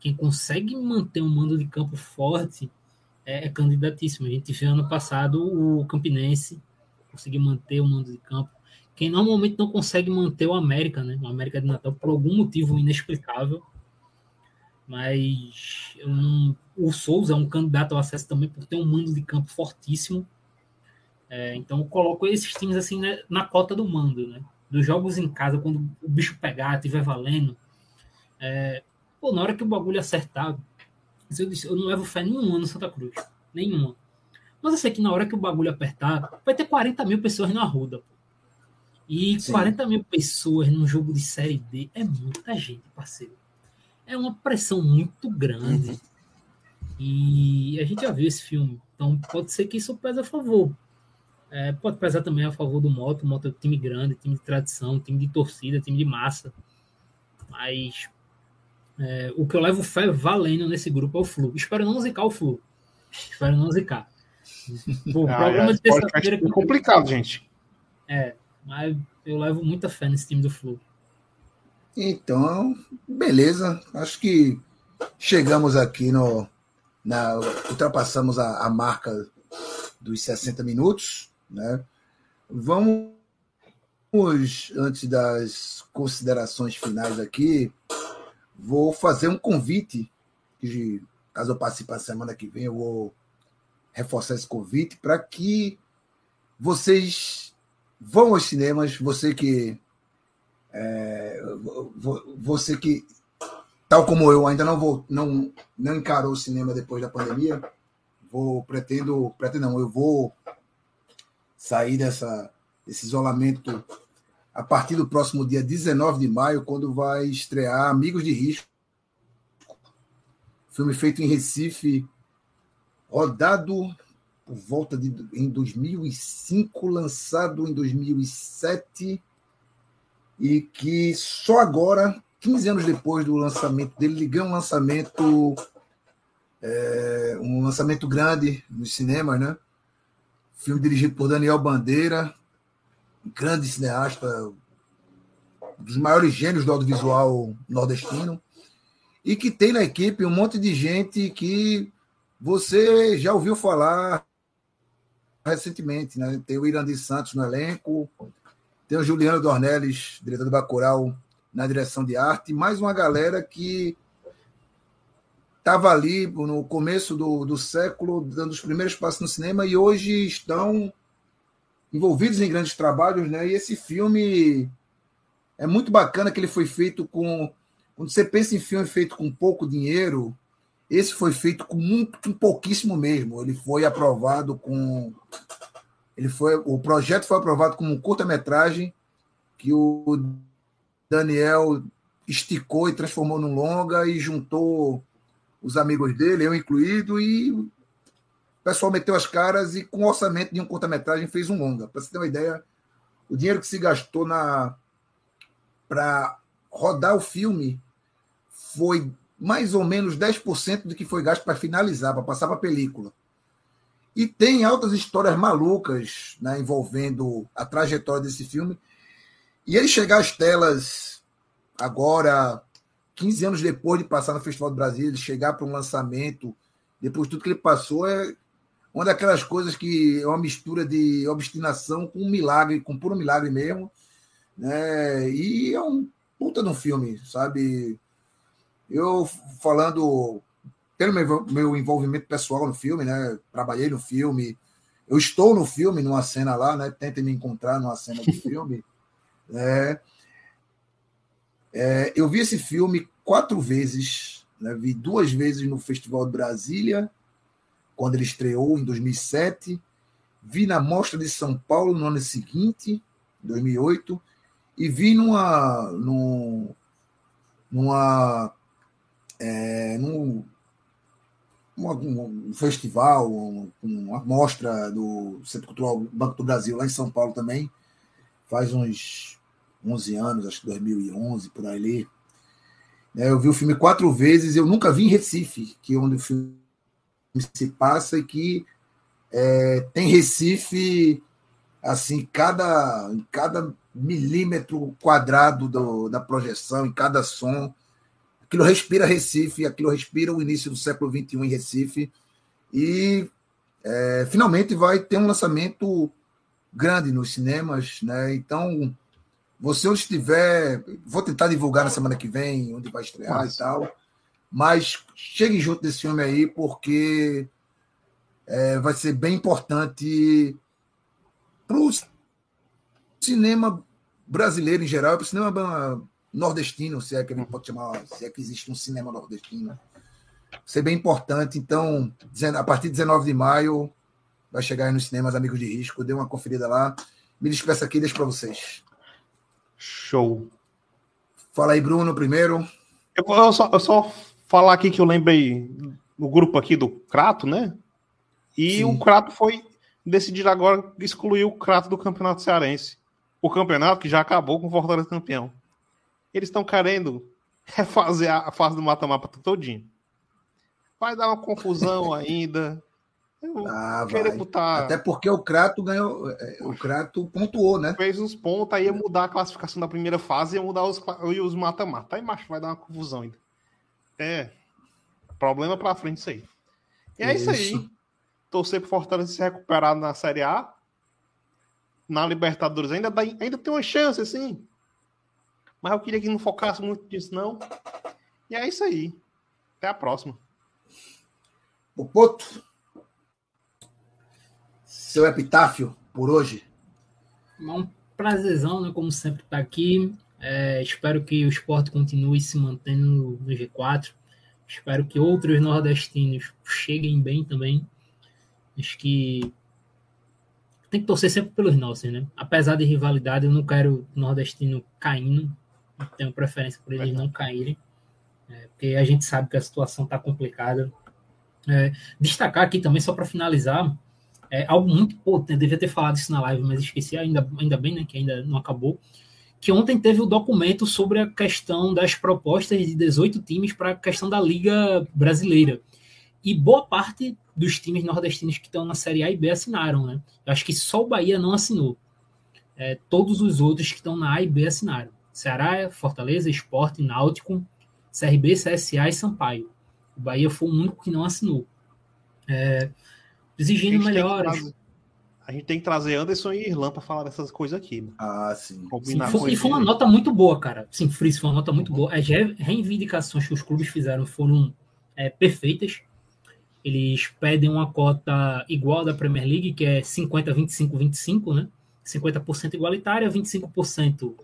Quem consegue manter um mando de campo forte é, é candidatíssimo. A gente viu ano passado o Campinense conseguir manter o mando de campo. Quem normalmente não consegue manter o América, né? O América de Natal, por algum motivo inexplicável. Mas eu não- o Souza é um candidato ao acesso também por ter um mando de campo fortíssimo. É, então eu coloco esses times assim né, na cota do mando, né? Dos jogos em casa, quando o bicho pegar, estiver valendo. É, pô, na hora que o bagulho acertar, eu, disse, eu não levo fé nenhuma no Santa Cruz. Nenhuma. Mas eu sei que na hora que o bagulho apertar, vai ter 40 mil pessoas na ruda. Pô. E Sim. 40 mil pessoas num jogo de Série D é muita gente, parceiro. É uma pressão muito grande. E a gente já viu esse filme. Então pode ser que isso pese a favor. É, pode pesar também a favor do Moto. O Moto é um time grande, time de tradição, time de torcida, time de massa. Mas é, o que eu levo fé valendo nesse grupo é o Flu. Espero não zicar o Flu. Espero não zicar. O Ah, programa é, de terça-feira é complicado, gente. É, mas eu levo muita fé nesse time do Flu. Então, beleza. Acho que chegamos aqui no. Na, ultrapassamos a, a marca dos 60 minutos. Né? Vamos, antes das considerações finais aqui, vou fazer um convite, caso eu participe a semana que vem, eu vou reforçar esse convite para que vocês vão aos cinemas, você que é, você que tal como eu ainda não vou não não encarou o cinema depois da pandemia, vou pretendo pretendo não, eu vou sair dessa desse isolamento a partir do próximo dia 19 de maio, quando vai estrear Amigos de Risco, filme feito em Recife, rodado por volta de em 2005, lançado em 2007 e que só agora, 15 anos depois do lançamento dele, ligou um lançamento é, um lançamento grande nos cinemas, né? Filme dirigido por Daniel Bandeira, grande cineasta, um dos maiores gênios do audiovisual nordestino, e que tem na equipe um monte de gente que você já ouviu falar recentemente, né? Tem o Irandi Santos no elenco, tem o Juliano Dornelles, diretor do Bacurau, na direção de arte, mais uma galera que estava ali no começo do, do século, dando os primeiros passos no cinema, e hoje estão envolvidos em grandes trabalhos, né? E esse filme é muito bacana que ele foi feito com. Quando você pensa em filme feito com pouco dinheiro, esse foi feito com muito, com pouquíssimo mesmo. Ele foi aprovado com. Ele foi, o projeto foi aprovado como um curta-metragem que o Daniel esticou e transformou num longa e juntou os amigos dele, eu incluído, e o pessoal meteu as caras e, com o orçamento de um curta-metragem, fez um longa. Para você ter uma ideia, o dinheiro que se gastou na para rodar o filme foi mais ou menos 10% do que foi gasto para finalizar, para passar para a película. E tem altas histórias malucas né, envolvendo a trajetória desse filme. E ele chegar às telas agora, 15 anos depois de passar no Festival do Brasil, ele chegar para um lançamento, depois de tudo que ele passou, é, uma daquelas coisas que é uma mistura de obstinação com um milagre, com puro milagre mesmo. Né? E é um puta de um filme, sabe? Eu falando pelo meu, meu envolvimento pessoal no filme, né? Trabalhei no filme, eu estou no filme, numa cena lá, né? Tentem me encontrar numa cena do filme. Né? É, eu vi esse filme quatro vezes, né? vi duas vezes no Festival de Brasília quando ele estreou em 2007. Vi na Mostra de São Paulo no ano seguinte, 2008, e vi numa, numa, numa, é, num, um festival, uma mostra do Centro Cultural Banco do Brasil, lá em São Paulo também, faz uns 11 anos, acho que 2011, por ali. É, eu vi o filme quatro vezes, eu nunca vi em Recife, que é onde o filme se passa e que é, tem Recife assim cada em cada milímetro quadrado do, da projeção, em cada som, aquilo respira Recife, aquilo respira o início do século XXI em Recife e é, finalmente vai ter um lançamento grande nos cinemas, né? Então você onde estiver, vou tentar divulgar na semana que vem onde vai estrear Nossa. e tal. Mas chegue junto desse filme aí, porque é, vai ser bem importante para o cinema brasileiro em geral, para o cinema nordestino, se é que pode chamar, se é que existe um cinema nordestino. Vai ser bem importante. Então, a partir de 19 de maio, vai chegar aí nos cinemas Amigos de Risco. Dê uma conferida lá. Me despeço aqui e deixo para vocês. Show. Fala aí, Bruno, primeiro. Eu, eu, só, eu só falar aqui que eu lembrei no grupo aqui do Crato, né? E Sim. o Crato foi decidir agora excluir o Crato do Campeonato Cearense. O campeonato que já acabou com o Fortaleza campeão. Eles estão querendo refazer a fase do mata-mata todinho. Vai dar uma confusão ainda. Ah, botar... Até porque o Crato ganhou. É, o Crato pontuou, né? Fez os pontos, aí ia mudar a classificação da primeira fase, ia mudar os mata-mata. Aí, macho, vai dar uma confusão ainda. É. Problema pra frente isso aí. E é isso, isso aí. torcer pro Fortaleza se recuperar na Série A. Na Libertadores ainda, dá, ainda tem uma chance, assim. Mas eu queria que não focasse muito nisso, não. E é isso aí. Até a próxima. O Poto. Seu epitáfio por hoje. É um prazerzão, né? Como sempre, estar tá aqui. É, espero que o esporte continue se mantendo no G4. Espero que outros nordestinos cheguem bem também. Acho que tem que torcer sempre pelos nossos, né? Apesar de rivalidade, eu não quero nordestino caindo. Tenho preferência por eles não caírem. É, porque a gente sabe que a situação está complicada. É, destacar aqui também, só para finalizar, é algo muito. Pô, devia ter falado isso na live, mas esqueci, ainda, ainda bem, né? Que ainda não acabou. Que ontem teve o documento sobre a questão das propostas de 18 times para a questão da Liga Brasileira. E boa parte dos times nordestinos que estão na Série A e B assinaram, né? Eu acho que só o Bahia não assinou. É, todos os outros que estão na A e B assinaram. Ceará, Fortaleza, Esporte, Náutico, CRB, CSA e Sampaio. O Bahia foi o único que não assinou. É, exigindo melhores. A gente tem que trazer Anderson e Irlan para falar dessas coisas aqui. Né? Ah, sim. sim foi, e foi uma nota muito boa, cara. Sim, Fris, foi uma nota muito boa. As reivindicações que os clubes fizeram foram é, perfeitas. Eles pedem uma cota igual da Premier League, que é 50, 25, 25, né? 50% igualitária, 25%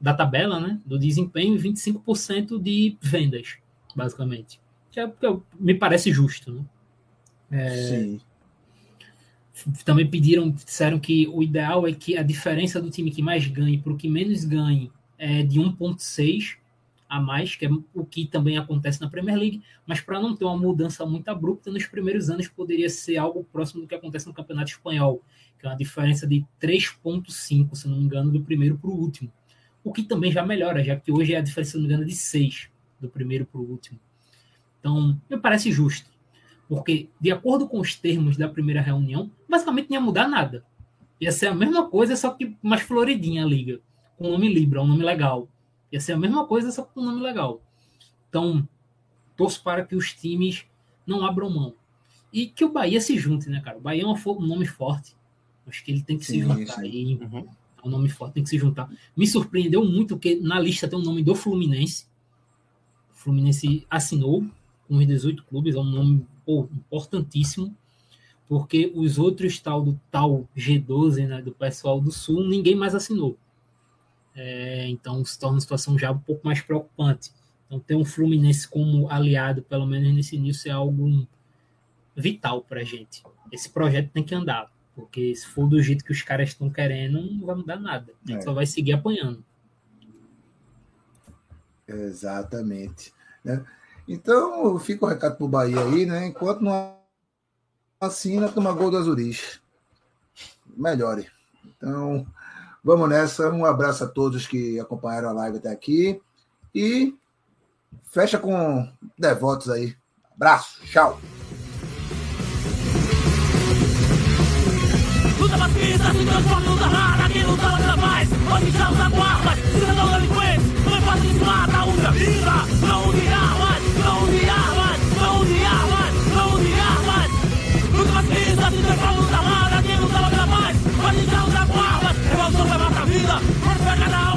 da tabela, né? Do desempenho e 25% de vendas, basicamente. Que é, que me parece justo, né? É, Sim. Também pediram, disseram que o ideal é que a diferença do time que mais ganhe para o que menos ganhe é de 1,6 a mais, que é o que também acontece na Premier League, mas para não ter uma mudança muito abrupta, nos primeiros anos poderia ser algo próximo do que acontece no Campeonato Espanhol, que é uma diferença de 3,5, se não me engano, do primeiro para o último. O que também já melhora, já que hoje é a diferença, se não me engano, de 6 do primeiro para o último. Então, me parece justo, porque de acordo com os termos da primeira reunião, basicamente não ia mudar nada. Ia ser a mesma coisa, só que mais floridinha a liga, com o nome Libra, um nome legal Ia ser a mesma coisa, só com um nome legal. Então, torço para que os times não abram mão. E que o Bahia se junte, né, cara? O Bahia é um nome forte. Acho que ele tem que sim, se juntar. E uhum. É um nome forte, tem que se juntar. Me surpreendeu muito que na lista tem o nome do Fluminense. O Fluminense assinou com os 18 clubes, é um nome pô, importantíssimo, porque os outros tal do tal G12, né, do pessoal do Sul, ninguém mais assinou. É, então se torna uma situação já um pouco mais preocupante. Então ter um Fluminense como aliado, pelo menos nesse início, é algo vital para a gente. Esse projeto tem que andar, porque se for do jeito que os caras estão querendo, não vai mudar nada. A gente é. só vai seguir apanhando. Exatamente. Né? Então, fica o recado para o Bahia aí, né? Enquanto não assina, toma gol do Azuris. Melhore. Então, Vamos nessa. Um abraço a todos que acompanharam a live até aqui. E fecha com devotos aí. Abraço. Tchau. Luta se transforma em luta rara, quem luta paz, hoje já usa delinquente, não é fácil usa vida. Cristo me mata vida, por perder la